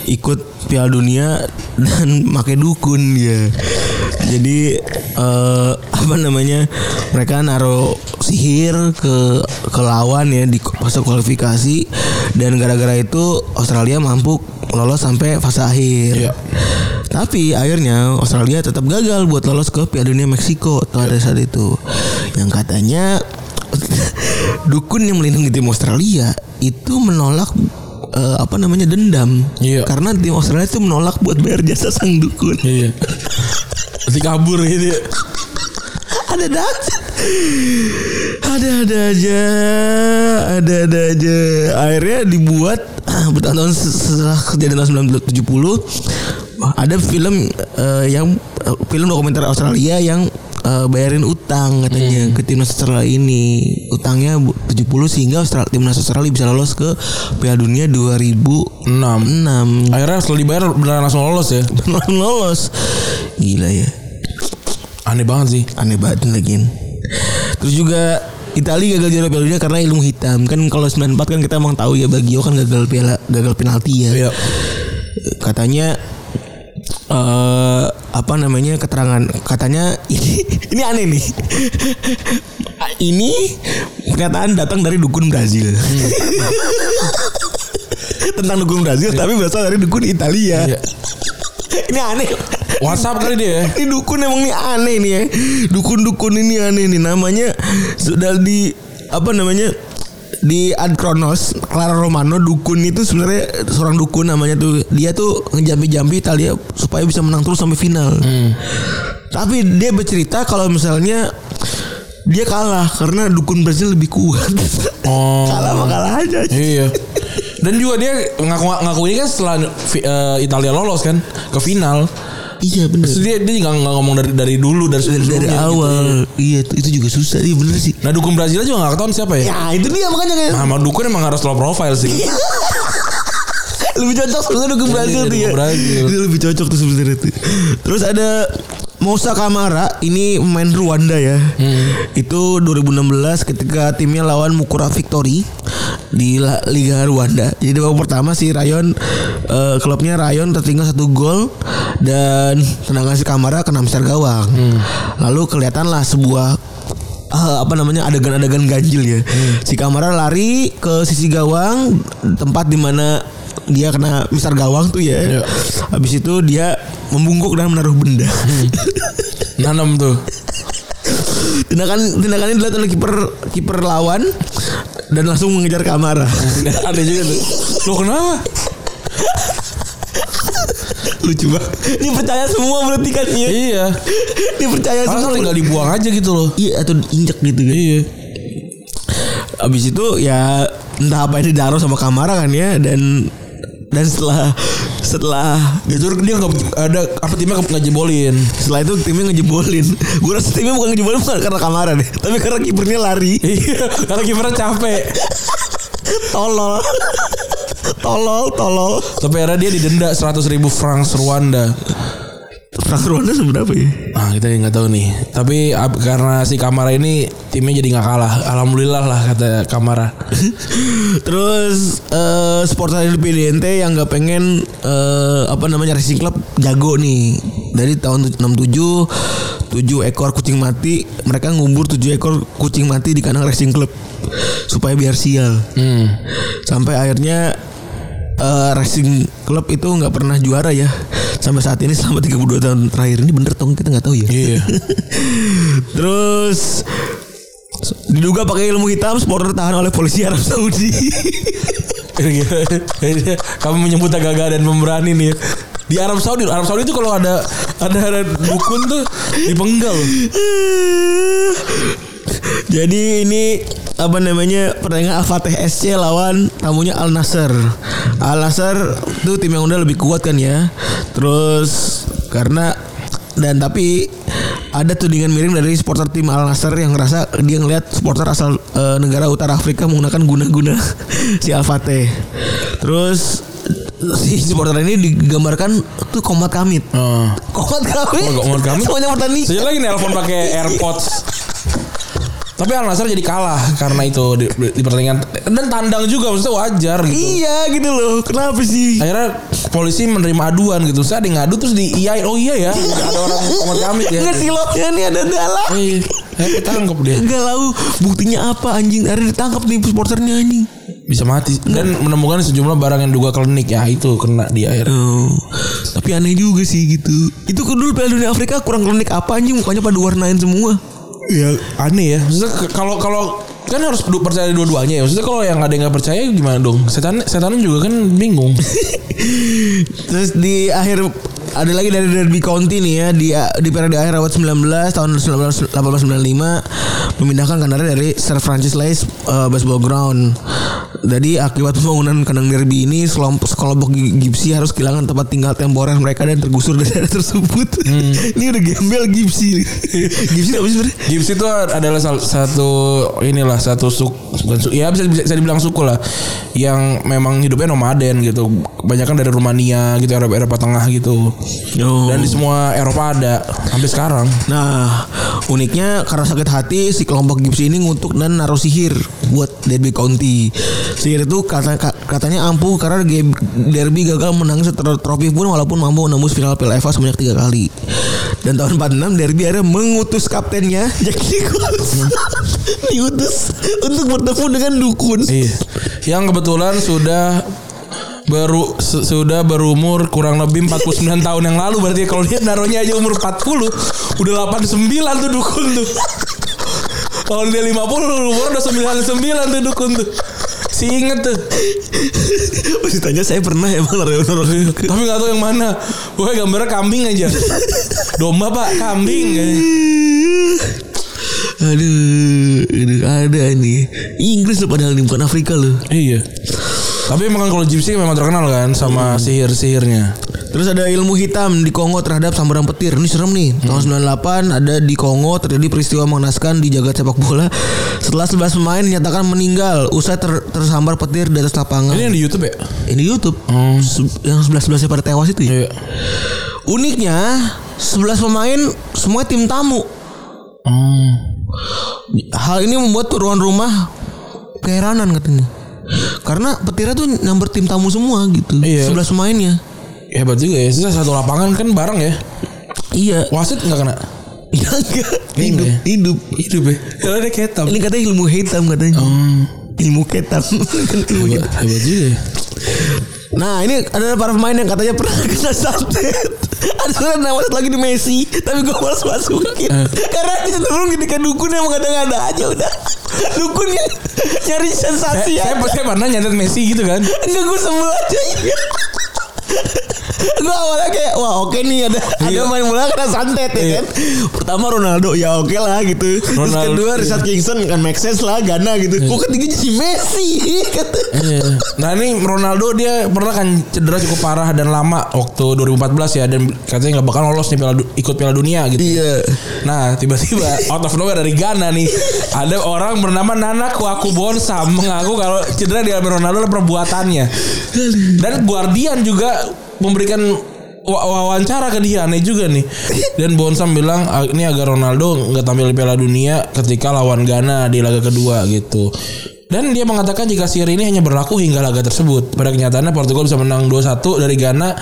ikut Piala Dunia dan pakai dukun dia. Jadi eh, apa namanya? Mereka naruh sihir ke ke lawan ya di fase kualifikasi dan gara-gara itu Australia mampu lolos sampai fase akhir. Iya. Tapi akhirnya Australia tetap gagal buat lolos ke Piala Dunia Meksiko pada saat itu. Yang katanya dukun yang melindungi tim Australia itu menolak eh, apa namanya dendam. Iya. Karena tim Australia itu menolak buat bayar jasa sang dukun. Iya. Nanti kabur gitu ya. ada ada aja ada ada aja ada ada aja akhirnya dibuat bertahun-tahun setelah kejadian tahun 1970 ada film eh, yang eh, film dokumenter Australia yang eh, bayarin utang katanya ke timnas Australia ini utangnya bu- 70 sehingga Australia, timnas Australia bisa lolos ke Piala Dunia 2006 Enam. Akhirnya setelah dibayar beneran langsung lolos ya. lolos gila ya Aneh banget sih. aneh banget lagi terus juga Italia gagal juara Piala Dunia karena ilmu hitam kan kalau 94 kan kita emang tahu ya Bagio kan gagal piala gagal penalti ya Iya. katanya eh apa namanya keterangan katanya ini ini aneh nih ini pernyataan datang dari dukun Brazil tentang dukun Brazil tapi berasal dari dukun Italia Iya. ini aneh WhatsApp kali dia ya. ini dukun emang nih aneh nih ya. Dukun-dukun ini aneh nih namanya sudah di apa namanya di Ad Kronos Clara Romano dukun itu sebenarnya seorang dukun namanya tuh dia tuh ngejampi-jampi Italia supaya bisa menang terus sampai final. Tapi dia bercerita kalau misalnya dia kalah karena dukun Brazil lebih kuat. Oh. kalah mah kalah aja. Iya. Dan juga dia ngaku ngaku ini kan setelah eh, Italia lolos kan ke final. Iya. Terus dia dia nggak ngomong dari dari dulu dari Dari, dari sebelumnya gitu. awal iya itu, itu juga susah iya bener sih. Nah dukun Brazil juga nggak ketahuan siapa ya. Ya itu dia makanya kayak Nah, sama dukun emang harus low profile sih. lebih cocok sebenarnya dukun Iya, Brazil tuh ya. Brazil. Itu lebih cocok tuh sebenarnya tuh. Terus ada Moussa Kamara ini pemain Rwanda ya. Hmm. Itu 2016 ketika timnya lawan Mukura Victory di Liga Rwanda. Jadi babak pertama si Rayon eh, klubnya Rayon tertinggal satu gol dan tendangan si Kamara kena misar gawang. Hmm. Lalu kelihatanlah sebuah eh, apa namanya adegan-adegan ganjil ya. Si Kamara lari ke sisi gawang tempat di mana dia kena misar gawang tuh ya. Iya. Habis itu dia membungkuk dan menaruh benda. Nanam tuh. tindakan tindakannya oleh kiper kiper lawan dan langsung mengejar Kamara. Ada juga tuh. Lo kenapa? Lucu banget. Dia percaya semua berarti kan ya. Iya. Dia percaya Masa semua. tinggal dibuang aja gitu loh. Iya atau injek gitu kan. Iya. Abis itu ya entah apa yang ditaruh sama Kamara kan ya dan dan setelah setelah Itu dia nggak ada apa timnya nggak jebolin. setelah itu timnya ngejebolin. Gue rasa timnya bukan ngejebolin bukan karena Kamara deh, tapi karena kipernya lari. Iya. Karena kipernya capek. tolol. tolol, tolol. Tapi akhirnya dia didenda 100 ribu francs Rwanda. Frank Rwanda seberapa ya? Nah kita nggak tahu nih. Tapi ab- karena si Kamara ini timnya jadi nggak kalah. Alhamdulillah lah kata Kamara. Terus eh supporter PDNT yang nggak pengen eh, apa namanya racing club jago nih dari tahun 67 7 ekor kucing mati mereka ngubur 7 ekor kucing mati di kandang racing club supaya biar sial Hmm. sampai akhirnya eh, racing club itu nggak pernah juara ya sampai saat ini selama 32 tahun terakhir ini bener tong kita nggak tahu ya Iya. Terus diduga pakai ilmu hitam supporter tahan oleh polisi Arab Saudi. Kamu menyebut gagah dan pemberani nih. Di Arab Saudi, Arab Saudi itu kalau ada ada, ada dukun tuh dipenggal. Jadi ini apa namanya pertandingan Al-Fatih SC lawan tamunya Al Nasser. Al Nasser itu tim yang udah lebih kuat kan ya. Terus karena dan tapi ada tudingan miring dari supporter tim Al Nasser yang ngerasa dia ngelihat supporter asal eh, negara utara Afrika menggunakan guna-guna si Al Fateh. Terus si supporter ini digambarkan tuh komat kamit. Oh. Komat kamit. Oh, komat kamit? Semuanya pertandingan. Saya lagi nelpon pakai AirPods. Tapi Al Nassr jadi kalah karena itu di, di pertandingan dan tandang juga maksudnya wajar gitu. Iya gitu loh. Kenapa sih? Akhirnya polisi menerima aduan gitu. Saya ada ngadu terus di iya oh iya ya ada orang komat kamit ya. Enggak silopnya nih ada dalam. Eh, eh, ketangkep dia. Enggak tahu buktinya apa anjing. Akhirnya ditangkap nih supporternya anjing. bisa mati dan menemukan sejumlah barang yang duga klinik ya itu kena di air. Oh, tapi aneh juga sih gitu. Itu dulu Piala Dunia Afrika kurang klinik apa anjing mukanya pada warnain semua. Ya aneh ya. Maksudnya kalau kalau kan harus percaya dua-duanya ya. Maksudnya kalau yang ada yang nggak percaya gimana dong? Setan setan juga kan bingung. Terus di akhir ada lagi dari Derby County nih ya di di periode akhir abad 19 tahun 1895 memindahkan kandangnya dari Sir Francis Leys uh, baseball ground. Jadi akibat pembangunan kandang derby ini sekelompok, sekelompok gi- Gipsy harus kehilangan tempat tinggal temporer mereka dan tergusur dari daerah tersebut. ini udah gembel Gipsy. Gipsy apa sih sebenarnya? Gips itu adalah salah satu inilah satu suku ya bisa, bisa dibilang suku lah yang memang hidupnya nomaden gitu. Kebanyakan dari Rumania gitu Eropa Eropa Tengah gitu. Oh. Dan di semua Eropa ada sampai sekarang. Nah, uniknya karena sakit hati si kelompok Gipsy ini ngutuk dan naruh sihir buat Derby County. Sihir itu kata, ka- katanya ampuh karena Derby gagal menang setelah trofi pun walaupun mampu menembus final Piala FA sebanyak tiga kali. Dan tahun 46 Derby akhirnya mengutus kaptennya Jack Nicholson diutus untuk bertemu dengan dukun. Iya. Yang kebetulan sudah baru su- sudah berumur kurang lebih 49 tahun yang lalu berarti kalau dia naruhnya aja umur 40 udah 89 tuh dukun tuh. Kalau dia 50 umur udah 99 tuh dukun tuh. Si inget tuh. Masih tanya saya pernah emang naruh Tapi gak tahu yang mana. Pokoknya gambarnya kambing aja. Domba pak, kambing. Aduh, aduh ada nih. Inggris loh padahal ini bukan Afrika loh. Iya. Tapi memang kalau Gypsy memang terkenal kan sama sihir-sihirnya. Terus ada ilmu hitam di Kongo terhadap sambaran petir. Ini serem nih. Tahun 98 ada di Kongo terjadi peristiwa mengenaskan di jagat sepak bola setelah 11 pemain dinyatakan meninggal usai ter- tersambar petir di atas lapangan. Ini yang di YouTube ya? Ini YouTube. Se- Yang 11 11 pada tewas itu ya. Iya. Uniknya 11 pemain semua tim tamu. Hmm. Hal ini membuat turuan rumah keheranan katanya. Karena petirnya tuh nyamber tim tamu semua gitu. Iya. 11 pemainnya. Hebat juga ya. Sisa satu lapangan kan bareng ya. Iya. Wasit nggak kena? Ya enggak. Iya, Hidup, enggak. hidup. Hidup ya. Kalau ada ketam. Ini katanya ilmu hitam katanya. Ilmu ketam. Kan ilmu Hebat, hitam. hebat juga ya. Nah ini ada para pemain yang katanya pernah kena santet. Ada sebenarnya nama satu lagi di Messi, tapi gue malas masukin karena dia cenderung jadi kayak dukun yang mengada-ngada aja udah. Dukun yang nyari Saya, sensasi saya, ya. saya pernah nyatet Messi gitu kan. Enggak gue sebel aja. Gue awalnya kayak wah oke nih ada ada main bola kena santet ya Iya. kan. Pertama Ronaldo ya oke lah gitu. Terus Ronaldo, kedua iya. Richard Kingston kan make sense lah Gana gitu. Kok ketiga jadi Messi kata. Iya. Nah ini Ronaldo dia pernah kan cedera cukup parah dan lama waktu 2014 ya dan katanya nggak bakal lolos nih piala, ikut Piala Dunia gitu. Iya. Nah tiba-tiba out of nowhere dari Ghana nih ada orang bernama Nana Kwaku Bonsam mengaku kalau cedera di Ronaldo adalah perbuatannya dan Guardian juga memberikan wa- wawancara ke dia aneh juga nih dan Bonsam bilang "Ah, ini agar Ronaldo nggak tampil di Piala Dunia ketika lawan Ghana di laga kedua gitu dan dia mengatakan jika sihir ini hanya berlaku hingga laga tersebut. Pada kenyataannya Portugal bisa menang 2-1 dari Ghana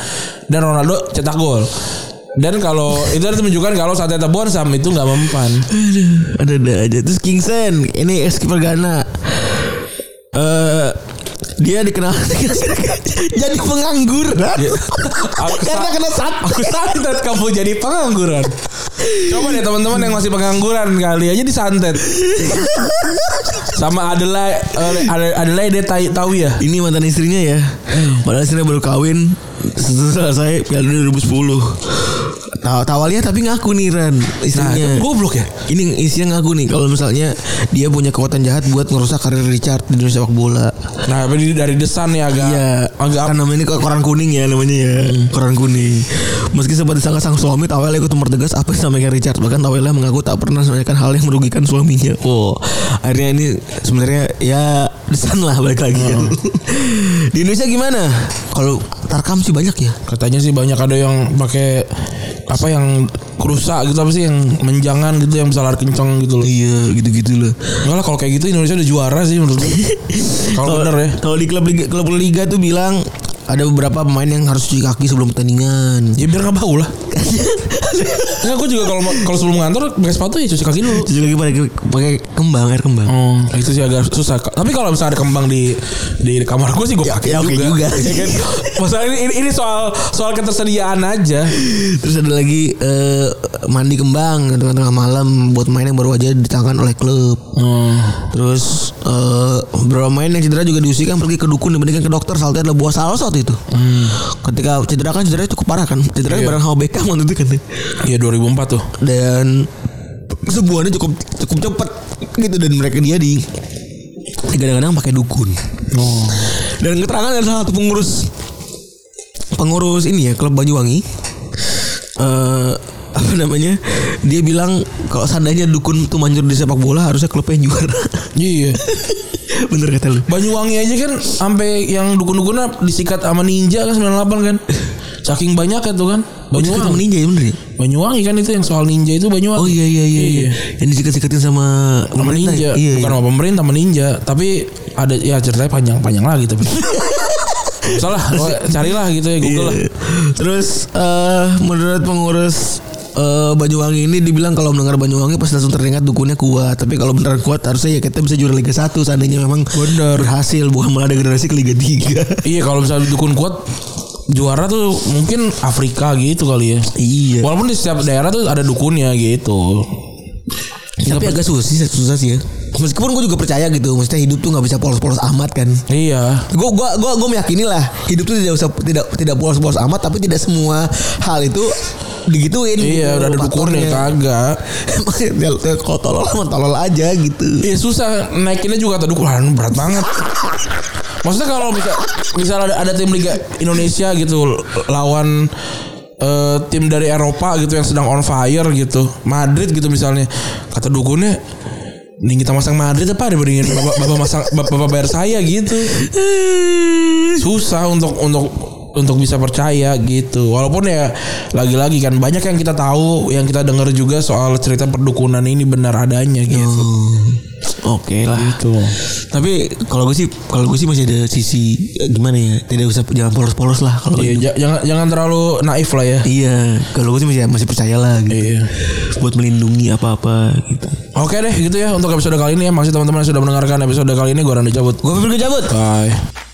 dan Ronaldo cetak gol. Dan kalau itu harus menunjukkan kalau saat Teta Bonsam itu nggak mempan. Aduh, ada-ada aja. Terus Kingston, ini ex kiper Ghana. Eh dia dikenal jadi pengangguran. Aku Karena kena sat. Aku santet kamu jadi pengangguran. Coba deh teman-teman yang masih pengangguran kali aja disantet. Sama Adelaide uh, Adelaide dia tahu ya. Ini mantan istrinya ya. Padahal istrinya baru kawin setelah saya Piala Dunia 2010. Tahu tawalnya tapi ngaku nih Ran Nah, istrinya. itu goblok ya. Ini isinya ngaku nih kalau misalnya dia punya kekuatan jahat buat ngerusak karir Richard di dunia sepak bola. Nah, dari dari desan ya agak Iya, agak kan namanya ini koran kuning ya namanya ya, koran kuning. Meski sempat disangka sang suami, Tawel ikut mempertegas apa yang disampaikan Richard. Bahkan Tawel mengaku tak pernah menanyakan hal yang merugikan suaminya. Oh, akhirnya ini sebenarnya ya desan lah balik lagi kan. Di Indonesia gimana? Kalau Tarkam sih banyak ya. katanya sih banyak ada yang pakai apa yang kerusak gitu apa sih yang menjangan gitu yang bisa lari kencang gitu loh. Iya, gitu-gitu loh. Enggak lah kalau kayak gitu Indonesia udah juara sih menurut gue. Kalau bener ya. Kalau di klub liga, klub liga tuh bilang ada beberapa pemain yang harus cuci kaki sebelum pertandingan. Ya biar gak bau lah. Enggak gue juga kalau kalau sebelum ngantor pakai sepatu ya cuci kaki dulu. Cuci kaki pakai pakai kembang air kembang. Oh, itu sih agak susah. Tapi kalau misalnya ada kembang di di kamar gue sih gue pakai ya oke juga. Ya kan? Masalah ini, ini ini soal soal ketersediaan aja. Terus ada lagi eh, mandi kembang tengah-tengah malam buat main yang baru aja ditangkan oleh klub. Hmm. Terus eh, beberapa pemain yang cedera juga diusikan pergi ke dukun dibandingkan ke dokter. Salahnya adalah buah salsa waktu itu. Ketika cedera kan cederanya cukup parah kan. Cedera Iya. bareng Beckham waktu itu kan. Iya 2004 tuh. Dan sebuahnya cukup cukup cepat gitu dan mereka dia di kadang-kadang pakai dukun. Oh. Dan keterangan dari salah satu pengurus pengurus ini ya klub Banyuwangi eh apa namanya dia bilang kalau seandainya dukun tuh manjur di sepak bola harusnya klubnya juara Iya. bener kata lu Banyuwangi aja kan sampai yang dukun-dukunnya disikat sama ninja kan 98 kan. Saking banyak tuh kan. Banyuwangi sama Banyuwangi. ninja ya bener ya Banyuwangi kan itu yang soal ninja itu Banyuwangi. oh iya iya iya, iya. yang disikat-sikatin sama sama pemerintah ninja ya? iya, bukan iya. sama pemerintah sama ninja tapi ada ya ceritanya panjang-panjang lagi tapi salah carilah gitu ya Google lah Iya. Terus eh menurut pengurus eh Banyuwangi ini dibilang kalau mendengar Banyuwangi pasti langsung teringat dukunnya kuat. Tapi kalau beneran kuat harusnya ya kita bisa juara Liga 1 seandainya memang Bener. berhasil bukan malah degradasi ke Liga 3. iya kalau misalnya dukun kuat juara tuh mungkin Afrika gitu kali ya iya. walaupun di setiap daerah tuh ada dukunnya gitu Tapi agak susah sih, susah sih ya. Meskipun gue juga percaya gitu, maksudnya hidup tuh nggak bisa polos-polos amat kan. iya Gue gua gua gua meyakini lah hidup tuh tidak usah tidak tidak polos-polos amat, tapi tidak semua hal itu digituin. iya gitu, udah ada dukunnya kagak Ya, ya, Kalau tolol mah tolol aja gitu. Iya susah naikinnya juga dukun Wah, berat banget. Maksudnya kalau misal, misal ada, ada tim Liga Indonesia gitu lawan eh, tim dari Eropa gitu yang sedang on fire gitu, Madrid gitu misalnya, kata dukunnya Mending kita masang Madrid apa dibandingin bapak, bapak masang bapak, bapak bayar saya gitu. Susah untuk untuk untuk bisa percaya gitu. Walaupun ya lagi-lagi kan banyak yang kita tahu, yang kita dengar juga soal cerita perdukunan ini benar adanya gitu. Oke lah. Gitu. Tapi kalau gue sih kalau gue sih masih ada sisi eh, gimana ya? Tidak usah jangan polos-polos lah kalau Iya, ja- jangan jangan terlalu naif lah ya. Iya, kalau gue sih masih masih percaya lah gitu. Iya. Buat melindungi apa-apa gitu. Oke deh gitu ya untuk episode kali ini ya. Masih teman-teman yang sudah mendengarkan episode kali ini gue Randy cabut. Gue pikir cabut. Bye.